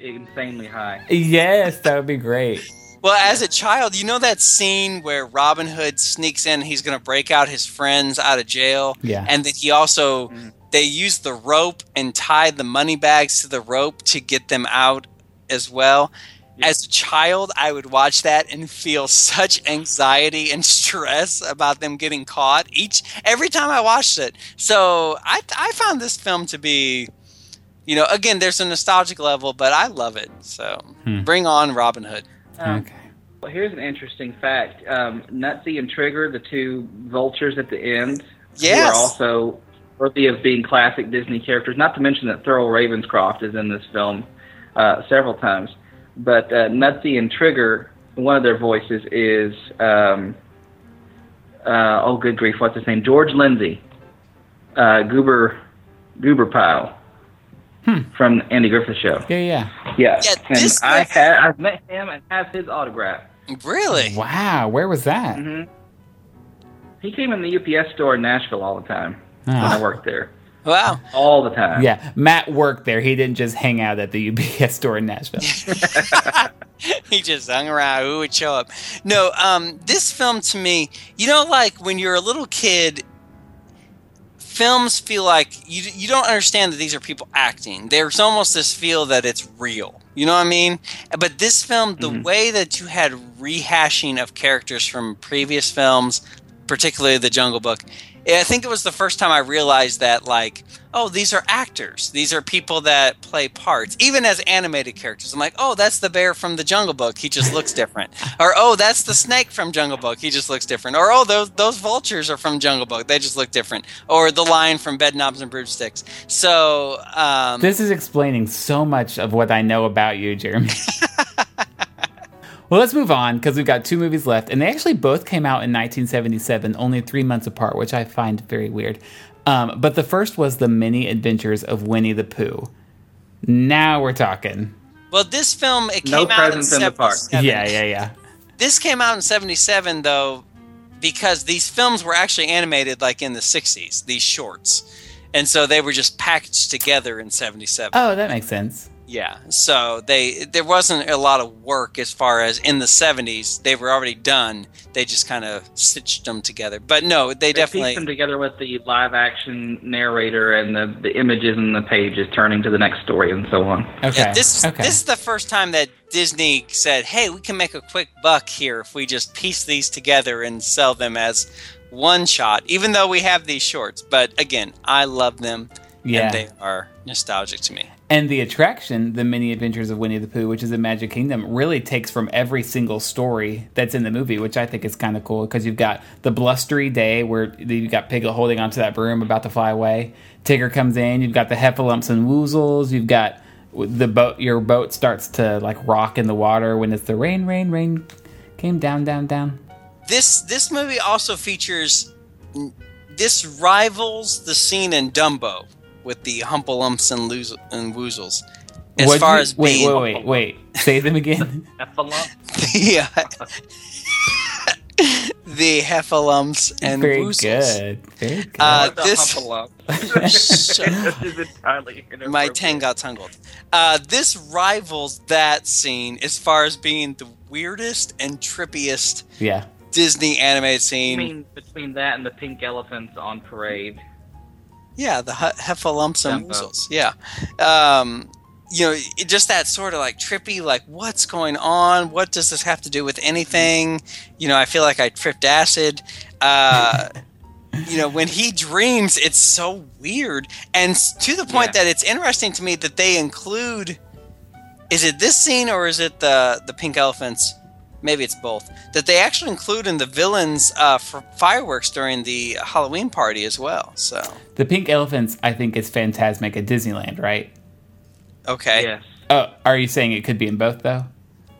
[SPEAKER 4] insanely high.
[SPEAKER 1] Yes, that would be great.
[SPEAKER 3] Well, as a child, you know that scene where Robin Hood sneaks in, he's going to break out his friends out of jail.
[SPEAKER 1] Yeah.
[SPEAKER 3] And then he also, mm-hmm. they use the rope and tie the money bags to the rope to get them out as well. As a child, I would watch that and feel such anxiety and stress about them getting caught each every time I watched it. So I, I found this film to be, you know, again, there's a nostalgic level, but I love it. So bring on Robin Hood.
[SPEAKER 4] Um,
[SPEAKER 1] Okay.
[SPEAKER 4] Well, here's an interesting fact. Um, Nutsy and Trigger, the two vultures at the end, who
[SPEAKER 3] Yes.
[SPEAKER 4] are also worthy of being classic Disney characters. Not to mention that Thurl Ravenscroft is in this film uh, several times. But uh, Nutsy and Trigger, one of their voices is, um, uh, oh, good grief, what's his name? George Lindsay, uh, Goober, Goober Pyle from Andy Griffith Show.
[SPEAKER 1] Yeah, yeah.
[SPEAKER 4] Yeah,
[SPEAKER 3] Yeah,
[SPEAKER 4] and I
[SPEAKER 3] was-
[SPEAKER 4] had I've met him and have his autograph.
[SPEAKER 3] Really?
[SPEAKER 1] Wow, where was that?
[SPEAKER 4] hmm He came in the UPS store in Nashville all the time when
[SPEAKER 1] Ah.
[SPEAKER 4] I worked there.
[SPEAKER 3] Wow.
[SPEAKER 4] All the time.
[SPEAKER 1] Yeah, Matt worked there. He didn't just hang out at the UPS store in Nashville.
[SPEAKER 3] he just hung around. Who would show up? No, um, this film to me, you know, like when you're a little kid, films feel like you you don't understand that these are people acting. There's almost this feel that it's real. You know what I mean? But this film, the way that you had rehashing of characters from previous films, particularly The Jungle Book, I think it was the first time I realized that, like, oh, these are actors. These are people that play parts, even as animated characters. I'm like, oh, that's the bear from The Jungle Book. He just looks different. or oh, that's the snake from Jungle Book. He just looks different. Or oh, those those vultures are from Jungle Book. They just look different. Or the lion from Bed Knobs and Broomsticks. So um,
[SPEAKER 1] this is explaining so much of what I know about you, Jeremy. well, let's move on because we've got two movies left, and they actually both came out in 1977, only three months apart, which I find very weird. Um, but the first was The Many Adventures of Winnie the Pooh. Now we're talking.
[SPEAKER 3] well, this film it
[SPEAKER 4] No
[SPEAKER 3] came out in
[SPEAKER 4] presents in the park.
[SPEAKER 3] 77.
[SPEAKER 1] Yeah, yeah, yeah.
[SPEAKER 3] This came out in 77 though. because these films were actually animated like in the 60s, these shorts. And so they were just packaged together in 77.
[SPEAKER 1] Oh, that makes sense.
[SPEAKER 3] Yeah. So they there wasn't a lot of work as far as in the 70s. They were already done. They just kind of stitched them together. But no, they,
[SPEAKER 4] They
[SPEAKER 3] definitely
[SPEAKER 4] pieced them together with the live action narrator and the, the images and the pages turning to the next story and so on.
[SPEAKER 1] Okay.
[SPEAKER 3] Yeah, this
[SPEAKER 1] okay.
[SPEAKER 3] this is the first time that Disney said, "Hey, we can make a quick buck here if we just piece these together and sell them as one shot." Even though we have these shorts, but again, I love them,
[SPEAKER 1] Yeah.
[SPEAKER 3] and they are nostalgic to me.
[SPEAKER 1] And the attraction, the many adventures of Winnie the Pooh, which is in Magic Kingdom, really takes from every single story that's in the movie, which I think is kind of cool because you've got the blustery day where you've got Piglet holding onto that broom about to fly away. Tigger comes in. You've got the Heffalumps and Woozles. You've got the boat. Your boat starts to like rock in the water when it's the rain, rain, rain came down, down, down.
[SPEAKER 3] This this movie also features this rivals the scene in Dumbo with the Humpalumps and, Lose- and Woozles. As
[SPEAKER 1] What'd
[SPEAKER 3] far
[SPEAKER 1] you-
[SPEAKER 3] as
[SPEAKER 1] wait,
[SPEAKER 3] being
[SPEAKER 1] wait, wait, wait, say them again.
[SPEAKER 3] the uh, the Heffalumps and
[SPEAKER 1] Very
[SPEAKER 3] Woozles.
[SPEAKER 1] good. Very good.
[SPEAKER 3] Uh,
[SPEAKER 4] The
[SPEAKER 3] this
[SPEAKER 4] This is entirely
[SPEAKER 3] my tongue got tangled. Uh, this rivals that scene as far as being the weirdest and trippiest
[SPEAKER 1] yeah.
[SPEAKER 3] Disney animated
[SPEAKER 4] I
[SPEAKER 3] scene.
[SPEAKER 4] mean, between that and the pink elephants on parade.
[SPEAKER 3] Yeah, the he- Heffalumps and. Woozles. Yeah, um, you know, it, just that sort of like trippy, like what's going on? What does this have to do with anything? You know, I feel like I tripped acid. Uh, you know, when he dreams, it's so weird, and to the point
[SPEAKER 4] Yeah.
[SPEAKER 3] that it's interesting to me that they include. Is it this scene or is it the the pink elephants? Maybe it's both. That they actually include in the villains uh, for fireworks during the Halloween party as well. So
[SPEAKER 1] The pink elephants, I think, is Fantasmic at Disneyland, right?
[SPEAKER 3] okay,
[SPEAKER 4] Yes.
[SPEAKER 1] Oh, are you saying it could be in both though?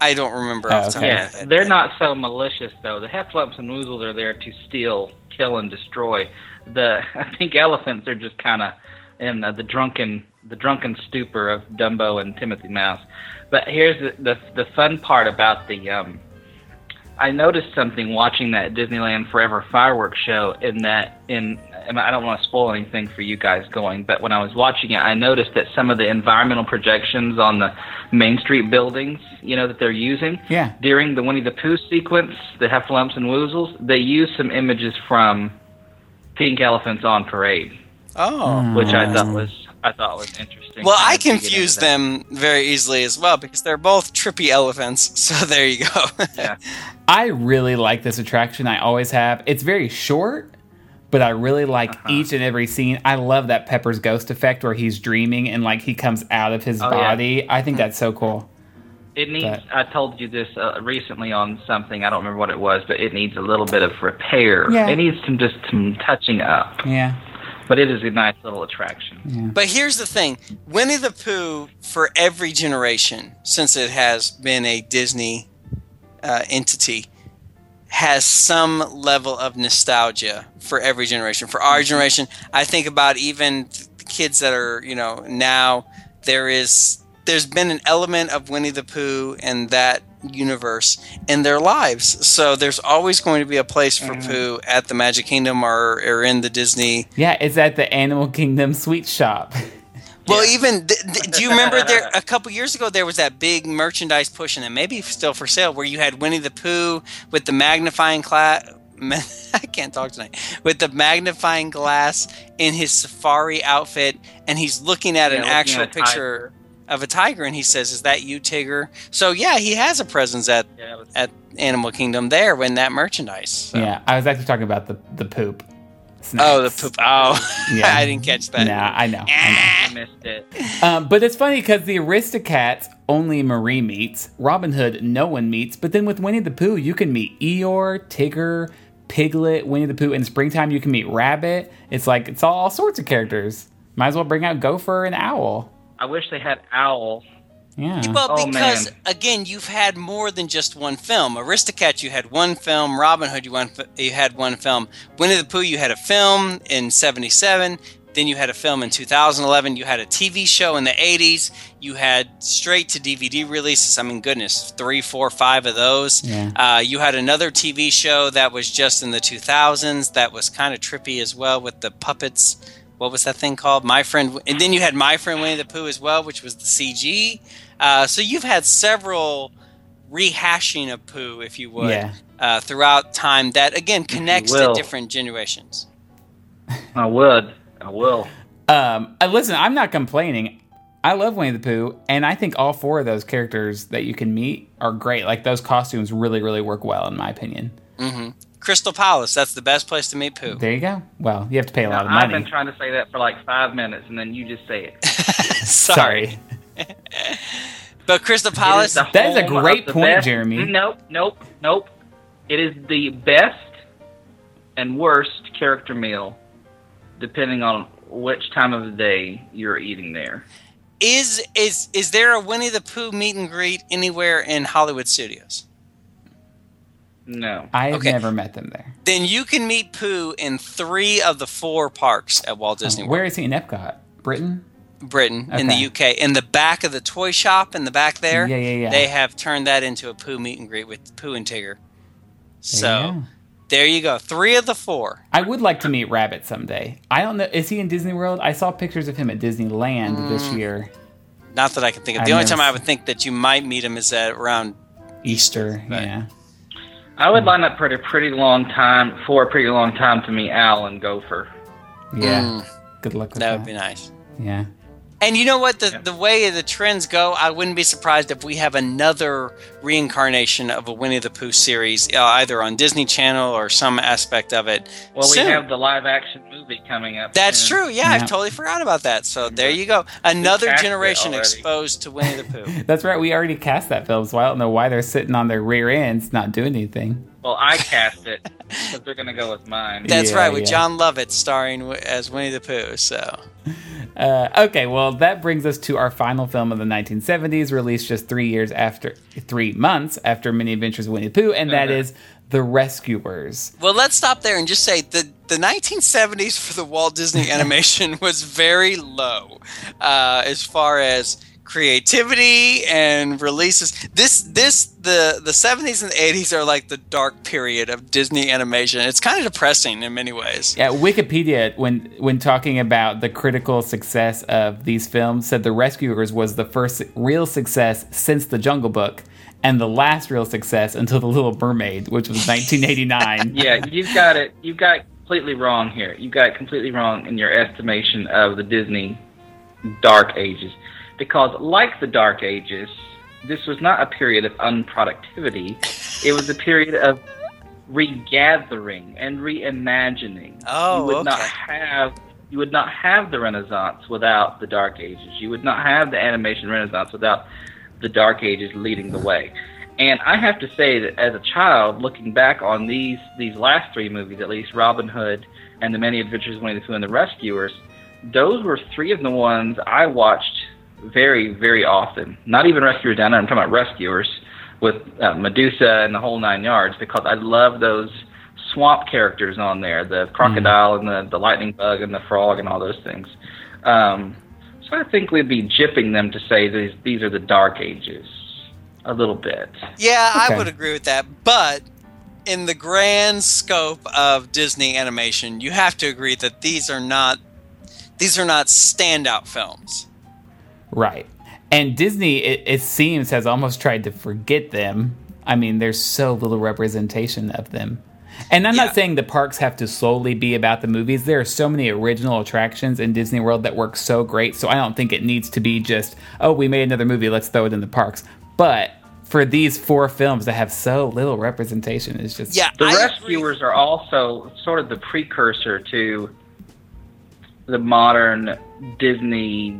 [SPEAKER 3] I don't remember
[SPEAKER 1] Oh,
[SPEAKER 3] off the top
[SPEAKER 1] okay.
[SPEAKER 3] of my
[SPEAKER 4] Yes,
[SPEAKER 3] head.
[SPEAKER 4] they're not so malicious though. The Heffalumps and Woozles are there to steal, kill, and destroy. The pink elephants are just kind of in uh, the drunken, the drunken stupor of Dumbo and Timothy Mouse. But here's the the, the fun part about the. Um, I noticed something watching that Disneyland Forever fireworks show. In that, in and I don't want to spoil anything for you guys going, but when I was watching it, I noticed that some of the environmental projections on the Main Street buildings, you know, that they're using,
[SPEAKER 1] Yeah.
[SPEAKER 4] during the Winnie the Pooh sequence, the Heffalumps and Woozles, they use some images from Pink Elephants on Parade,
[SPEAKER 3] Oh. Hmm.
[SPEAKER 4] which I thought was I thought was interesting.
[SPEAKER 3] Well, I
[SPEAKER 4] of to get
[SPEAKER 3] confuse them very easily as well because they're both trippy elephants. So there you go.
[SPEAKER 4] Yeah.
[SPEAKER 1] I really like this attraction. I always have. It's very short, but I really like
[SPEAKER 4] Uh-huh.
[SPEAKER 1] each and every scene. I love that Pepper's ghost effect where he's dreaming and like he comes out of his
[SPEAKER 4] Oh, yeah.
[SPEAKER 1] body. I think that's so cool.
[SPEAKER 4] It needs.
[SPEAKER 1] But-
[SPEAKER 4] I told you this uh, recently on something. I don't remember what it was, but it needs a little bit of repair.
[SPEAKER 1] Yeah.
[SPEAKER 4] It needs some just some touching up.
[SPEAKER 1] Yeah.
[SPEAKER 4] But it is a nice little attraction.
[SPEAKER 3] but here's the thing Winnie the Pooh, for every generation, since it has been a Disney uh, entity, has some level of nostalgia for every generation. For our generation, I think about even the kids that are, you know, now there is there's been an element of Winnie the Pooh and that universe in their lives. So there's always going to be a place for mm-hmm. Pooh at the Magic Kingdom or, or in the Disney.
[SPEAKER 1] Yeah, it's at the Animal Kingdom sweet shop.
[SPEAKER 3] Well, even th- th- do you remember there a couple years ago there was that big merchandise push and it may be still for sale where you had Winnie the Pooh with the magnifying glass. I can't talk tonight. With the magnifying glass in his safari outfit, and he's looking at
[SPEAKER 4] Yeah,
[SPEAKER 3] an
[SPEAKER 4] looking
[SPEAKER 3] actual
[SPEAKER 4] at
[SPEAKER 3] picture of a tiger, and he says, "Is that you, Tigger?" So yeah, he has a presence at
[SPEAKER 4] Yeah,
[SPEAKER 3] at Animal Kingdom there when that merchandise. So.
[SPEAKER 1] Yeah, I was actually talking about the the poop. Snacks.
[SPEAKER 3] Oh, the poop. Oh,
[SPEAKER 1] Yeah.
[SPEAKER 3] I didn't catch that.
[SPEAKER 1] Nah, I know. I
[SPEAKER 4] I missed it.
[SPEAKER 1] Um, but it's funny because the Aristocats only Marie meets, Robin Hood no one meets, but then with Winnie the Pooh you can meet Eeyore, Tigger, Piglet, Winnie the Pooh. In springtime you can meet Rabbit. It's like it's all, all sorts of characters. Might as well bring out Gopher and Owl.
[SPEAKER 4] I wish they had Owl.
[SPEAKER 1] Yeah.
[SPEAKER 3] Well,
[SPEAKER 4] Oh,
[SPEAKER 3] because
[SPEAKER 4] man.
[SPEAKER 3] again, you've had more than just one film. Aristocats, you had one film. Robin Hood, you, one, you had one film. Winnie the Pooh, you had a film in '77. Then you had a film in 2011. You had a TV show in the 80s. You had straight to DVD releases. I mean, goodness, three, four, five of those.
[SPEAKER 1] Yeah.
[SPEAKER 3] Uh, you had another TV show that was just in the 2000s that was kind of trippy as well with the puppets. What was that thing called? My friend. And then you had My Friend Winnie the Pooh as well, which was the CG. Uh, so you've had several rehashing of Pooh, if you would,
[SPEAKER 1] Yeah.
[SPEAKER 3] uh, throughout time that again connects to different generations.
[SPEAKER 4] I would. I will.
[SPEAKER 1] Um, uh, listen, I'm not complaining. I love Winnie the Pooh, and I think all four of those characters that you can meet are great. Like those costumes really, really work well, in my opinion. Mm-hmm.
[SPEAKER 3] Crystal Palace, that's the best place to meet Pooh.
[SPEAKER 1] There you go. Well, you have to pay a lot of money.
[SPEAKER 4] I've been trying to say that for like five minutes, and then you just say it.
[SPEAKER 1] Sorry.
[SPEAKER 3] But Crystal Palace,
[SPEAKER 4] the
[SPEAKER 1] That is a great point,
[SPEAKER 4] best-
[SPEAKER 1] Jeremy.
[SPEAKER 4] Nope, nope, nope. It is the best and worst character meal, depending on which time of the day you're eating there.
[SPEAKER 3] is is is there a Winnie the Pooh meet and greet anywhere in Hollywood studios?
[SPEAKER 4] No.
[SPEAKER 1] I've
[SPEAKER 3] Okay.
[SPEAKER 1] never met them there.
[SPEAKER 3] Then you can meet Pooh in three of the four parks at Walt Disney World.
[SPEAKER 1] Where is he in Epcot? Britain?
[SPEAKER 3] Britain in the UK. In the back of the toy shop in the back there,
[SPEAKER 1] Yeah, yeah, yeah.
[SPEAKER 3] they have turned that into a Pooh meet and greet with Pooh and Tigger. So
[SPEAKER 1] you go.
[SPEAKER 3] there you go. Three of the four.
[SPEAKER 1] I would like to meet Rabbit someday. I don't know. Is he in Disney World? I saw pictures of him at Disneyland this
[SPEAKER 3] Mm.
[SPEAKER 1] year.
[SPEAKER 3] Not that I can think of.
[SPEAKER 1] I've
[SPEAKER 3] The only
[SPEAKER 1] never
[SPEAKER 3] time I would think that you might meet him is at around
[SPEAKER 1] Easter.
[SPEAKER 3] Right.
[SPEAKER 1] Yeah.
[SPEAKER 4] I would line up for a pretty long time, for a pretty long time to meet Owl and Gopher.
[SPEAKER 1] Yeah.
[SPEAKER 3] Mm.
[SPEAKER 1] Good luck with
[SPEAKER 3] that
[SPEAKER 1] that.
[SPEAKER 3] would be nice.
[SPEAKER 1] Yeah.
[SPEAKER 3] And you know what? The
[SPEAKER 4] Yeah.
[SPEAKER 3] the way the trends go, I wouldn't be surprised if we have another reincarnation of a Winnie the Pooh series, uh, either on Disney Channel or some aspect of it.
[SPEAKER 4] Well,
[SPEAKER 3] soon.
[SPEAKER 4] we have the live action movie coming up.
[SPEAKER 3] That's
[SPEAKER 4] soon.
[SPEAKER 3] true. Yeah,
[SPEAKER 1] Yeah.
[SPEAKER 3] I've totally forgot about that. So there you go. Another generation exposed to Winnie the Pooh.
[SPEAKER 1] That's right. We already cast that film, so I don't know why they're sitting on their rear ends not doing anything.
[SPEAKER 4] Well, I cast it because they're going to go with mine.
[SPEAKER 3] That's
[SPEAKER 1] Yeah,
[SPEAKER 3] right, with
[SPEAKER 1] yeah.
[SPEAKER 3] John Lovett starring as Winnie the Pooh. So
[SPEAKER 1] Uh, okay, well, that brings us to our final film of the 1970s, released just three years after, three months after Many Adventures of Winnie the Pooh, and that
[SPEAKER 4] Okay.
[SPEAKER 1] is The Rescuers.
[SPEAKER 3] Well, let's stop there and just say the the 1970s for the Walt Disney animation was very low uh, as far as creativity and releases. This this the the 70s and the 80s are like the dark period of Disney animation. It's kind of depressing in many ways.
[SPEAKER 1] Yeah, Wikipedia, when when talking about the critical success of these films, said The Rescuers was the first real success since The Jungle Book, and the last real success until The Little Mermaid, which was 1989.
[SPEAKER 4] Yeah, you've got it. You've got completely wrong here. You've got completely wrong in your estimation of the Disney Dark Ages, because like the Dark Ages, this was not a period of unproductivity. It was a period of regathering and reimagining.
[SPEAKER 3] Oh,
[SPEAKER 4] you would not have you would not have the Renaissance without the Dark Ages. You would not have the animation Renaissance without the Dark Ages leading the way. And I have to say that as a child, looking back on these these last three movies, at least Robin Hood and the Many Adventures of Winnie the Pooh and the Rescuers, those were three of the ones I watched very very often. Not even Rescuers Down there. I'm talking about Rescuers with uh, Medusa and the whole nine yards because I love those swamp characters on there, the crocodile and the, the lightning bug and the frog and all those things. Um, so I think we'd be jipping them to say these these are the dark ages a little bit.
[SPEAKER 3] Yeah, I would agree with that. But in the grand scope of Disney animation, you have to agree that these are not these are not standout films.
[SPEAKER 1] Right. And Disney, it, it seems, has almost tried to forget them. I mean, there's so little representation of them. And I'm
[SPEAKER 3] Yeah.
[SPEAKER 1] not saying the parks have to solely be about the movies. There are so many original attractions in Disney World that work so great. So I don't think it needs to be just, oh, we made another movie, let's throw it in the parks. But for these four films that have so little representation is just.
[SPEAKER 3] Yeah,
[SPEAKER 4] The
[SPEAKER 3] I agree.
[SPEAKER 4] Rescuers are also sort of the precursor to the modern Disney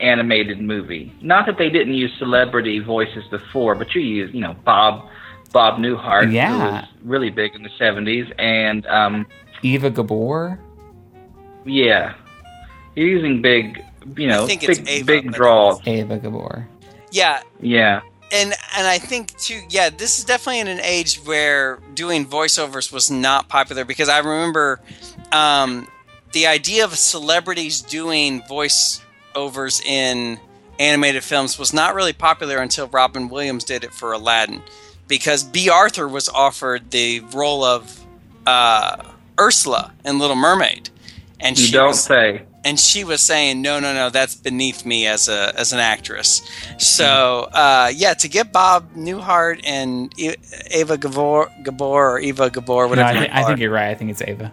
[SPEAKER 4] animated movie. Not that they didn't use celebrity voices before, but you use, you know, Bob Bob Newhart, who
[SPEAKER 1] Yeah.
[SPEAKER 4] was really big in the '70s, and um,
[SPEAKER 1] Eva Gabor.
[SPEAKER 4] yeah, you're using big, you know,
[SPEAKER 3] think
[SPEAKER 4] big
[SPEAKER 3] Ava,
[SPEAKER 4] big
[SPEAKER 3] but-
[SPEAKER 4] draws.
[SPEAKER 1] Eva Gabor.
[SPEAKER 3] Yeah,
[SPEAKER 4] Yeah,
[SPEAKER 3] and and I think too. Yeah, this is definitely in an age where doing voiceovers was not popular because I remember um, the idea of celebrities doing voiceovers in animated films was not really popular until Robin Williams did it for Aladdin, because Bea Arthur was offered the role of uh, Ursula in Little Mermaid, and
[SPEAKER 4] You
[SPEAKER 3] she
[SPEAKER 4] don't
[SPEAKER 3] was,
[SPEAKER 4] say.
[SPEAKER 3] and she was saying, "No, no, no, that's beneath me as a as an actress." So, uh, yeah, to get Bob Newhart and E- Ava Gabor, Gabor or Eva Gabor,
[SPEAKER 1] No,
[SPEAKER 3] whatever
[SPEAKER 1] I,
[SPEAKER 3] you
[SPEAKER 1] think, I think you're right. I think it's Ava.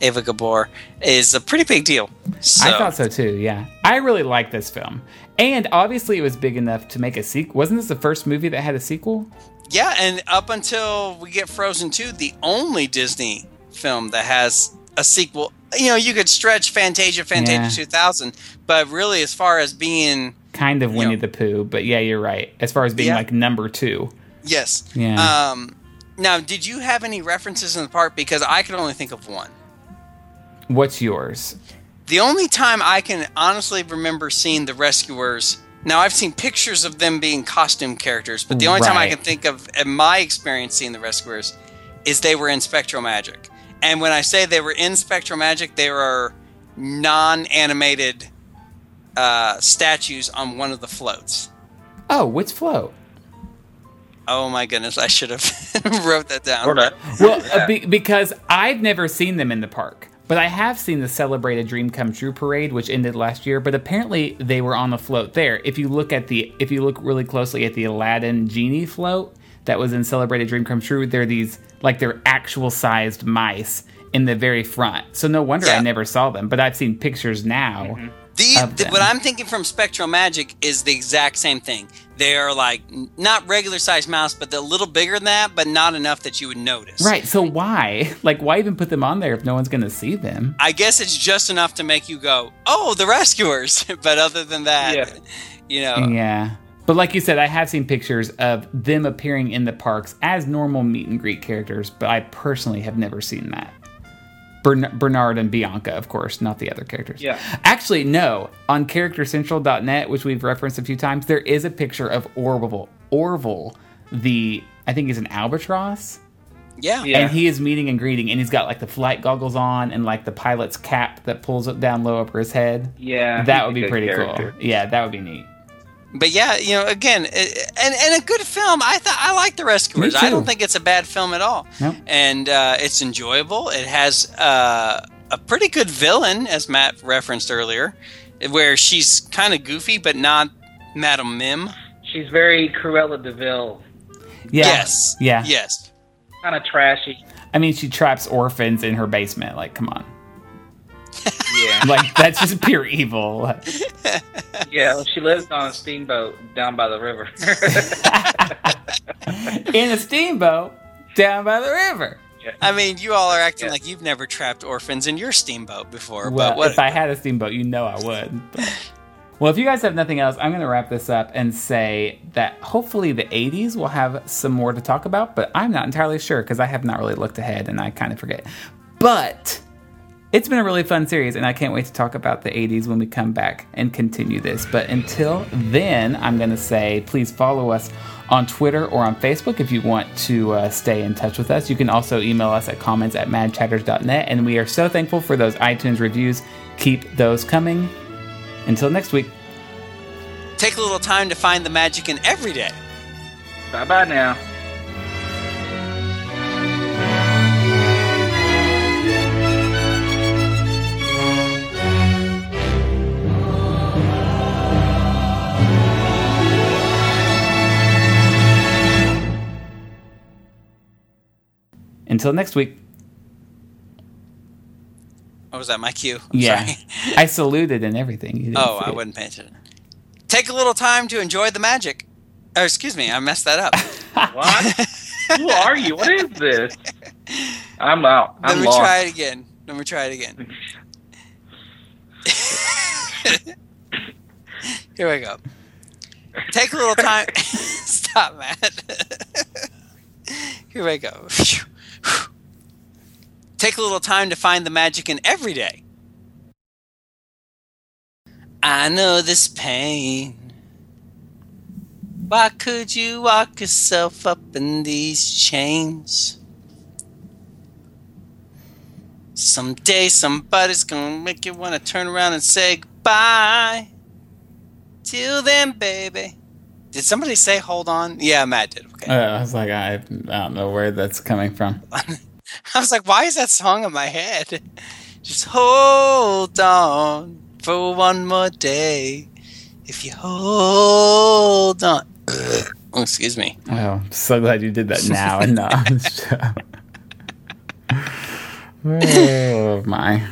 [SPEAKER 3] Ava Gabor is a pretty big deal. So,
[SPEAKER 1] I thought so too. Yeah, I really like this film, and obviously it was big enough to make a sequel. Wasn't this the first movie that had a sequel?
[SPEAKER 3] Yeah, and up until we get Frozen 2, the only Disney film that has a sequel. You know, you could stretch Fantasia, Fantasia
[SPEAKER 1] Yeah.
[SPEAKER 3] 2000, but really, as far as being
[SPEAKER 1] Kind of Winnie
[SPEAKER 3] Yeah.
[SPEAKER 1] the Pooh, but yeah, you're right. As far as being
[SPEAKER 3] Yeah.
[SPEAKER 1] like number two,
[SPEAKER 3] yes,
[SPEAKER 1] Yeah.
[SPEAKER 3] Um, now, did you have any references in the park? Because I could only think of one.
[SPEAKER 1] What's yours?
[SPEAKER 3] The only time I can honestly remember seeing the Rescuers. Now, I've seen pictures of them being costume characters, but the only time I can think of, in my experience seeing the Rescuers, is they were in SpectroMagic. And when I say they were in SpectroMagic, they were non animated uh, statues on one of the floats.
[SPEAKER 1] Oh, which float?
[SPEAKER 3] Oh my goodness, I should have wrote that down.
[SPEAKER 1] Well, uh, be, because I've never seen them in the park, but I have seen the celebrated Dream Come True parade, which ended last year. But apparently, they were on the float there. If you look at the, if you look really closely at the Aladdin genie float that was in Celebrated Dream Come True, there are these like they're actual sized mice in the very front. So no wonder
[SPEAKER 3] Yeah.
[SPEAKER 1] I never saw them. But I've seen pictures now. Mm-hmm.
[SPEAKER 3] The,
[SPEAKER 1] the-
[SPEAKER 3] what I'm thinking from SpectroMagic is the exact same thing. They are like not regular sized mouse, but they're a little bigger than that, but not enough that you would notice.
[SPEAKER 1] Right. So why, like, why even put them on there if no one's going to see them?
[SPEAKER 3] I guess it's just enough to make you go, "Oh, the rescuers." but other than that,
[SPEAKER 4] Yeah.
[SPEAKER 3] you know,
[SPEAKER 1] Yeah. But like you said, I have seen pictures of them appearing in the parks as normal meet and greet characters, but I personally have never seen that. Bern- Bernard and Bianca, of course, not the other characters.
[SPEAKER 4] Yeah.
[SPEAKER 1] Actually, no. On charactercentral.net, which we've referenced a few times, there is a picture of Orville. Orville, the, I think he's an albatross.
[SPEAKER 3] yeah,
[SPEAKER 4] Yeah.
[SPEAKER 1] And he is meeting and greeting, and he's got like the flight goggles on and like the pilot's cap that pulls it down low over his head.
[SPEAKER 4] Yeah,
[SPEAKER 1] That would be pretty
[SPEAKER 4] character.
[SPEAKER 1] cool. Yeah, that would be neat.
[SPEAKER 3] But yeah, you know, again, eh, and and a good film. I thought I like the Rescuers. I don't think it's a bad film at all.
[SPEAKER 1] Nope.
[SPEAKER 3] And uh, it's enjoyable. It has uh, a pretty good villain, as Matt referenced earlier, where she's kind of goofy, but not Madame Mim.
[SPEAKER 4] She's very Cruella de Vil,
[SPEAKER 1] Yeah.
[SPEAKER 3] Yes.
[SPEAKER 1] Yeah.
[SPEAKER 3] Yes.
[SPEAKER 4] kind of trashy.
[SPEAKER 1] I mean, she traps orphans in her basement. Like, come on.
[SPEAKER 4] Yeah,
[SPEAKER 1] Like, that's just pure evil.
[SPEAKER 4] yeah. She lives on a steamboat down by the river.
[SPEAKER 1] In a steamboat down by the river.
[SPEAKER 3] I mean, you all are acting
[SPEAKER 4] Yeah.
[SPEAKER 3] like you've never trapped orphans in your steamboat before.
[SPEAKER 1] Well,
[SPEAKER 3] but what?
[SPEAKER 1] if I had a steamboat, you know I would. But- Well, if you guys have nothing else, I'm going to wrap this up and say that hopefully the 80s will have some more to talk about, but I'm not entirely sure because I have not really looked ahead and I kind of forget. But it's been a really fun series, and I can't wait to talk about the 80s when we come back and continue this. But until then, I'm going to say please follow us on Twitter or on Facebook if you want to uh, stay in touch with us. You can also email us at comments at madchatters.net, and we are so thankful for those iTunes reviews. Keep those coming. Until next week.
[SPEAKER 3] Take a little time to find the magic in every day.
[SPEAKER 4] bye bye now.
[SPEAKER 1] Until next week.
[SPEAKER 3] Oh, was that my cue? I'm
[SPEAKER 1] Yeah.
[SPEAKER 3] sorry.
[SPEAKER 1] I saluted and everything. You didn't
[SPEAKER 3] Oh, I
[SPEAKER 1] it.
[SPEAKER 3] wouldn't pay attention. Take a little time to enjoy the magic. Oh, excuse me, I messed that up.
[SPEAKER 4] What? Who are you? What is this? I'm out.
[SPEAKER 3] Let
[SPEAKER 4] I'm
[SPEAKER 3] me
[SPEAKER 4] lost.
[SPEAKER 3] try it again. Let me try it again. Here we go. Take a little time. Stop, Matt. Here we go. Take a little time to find the magic in every day. I know this pain. Why could you lock yourself up in these chains? Someday somebody's gonna make you wanna turn around and say goodbye. Till then, baby. Did somebody say hold on? Yeah, Matt did. Okay.
[SPEAKER 1] Uh, I was like, I, I don't know where that's coming from.
[SPEAKER 3] I was like, why is that song in my head? Just hold on for one more day. If you hold on. Oh, excuse me.
[SPEAKER 1] Oh, I'm so glad you did that now and not on the show. Oh my.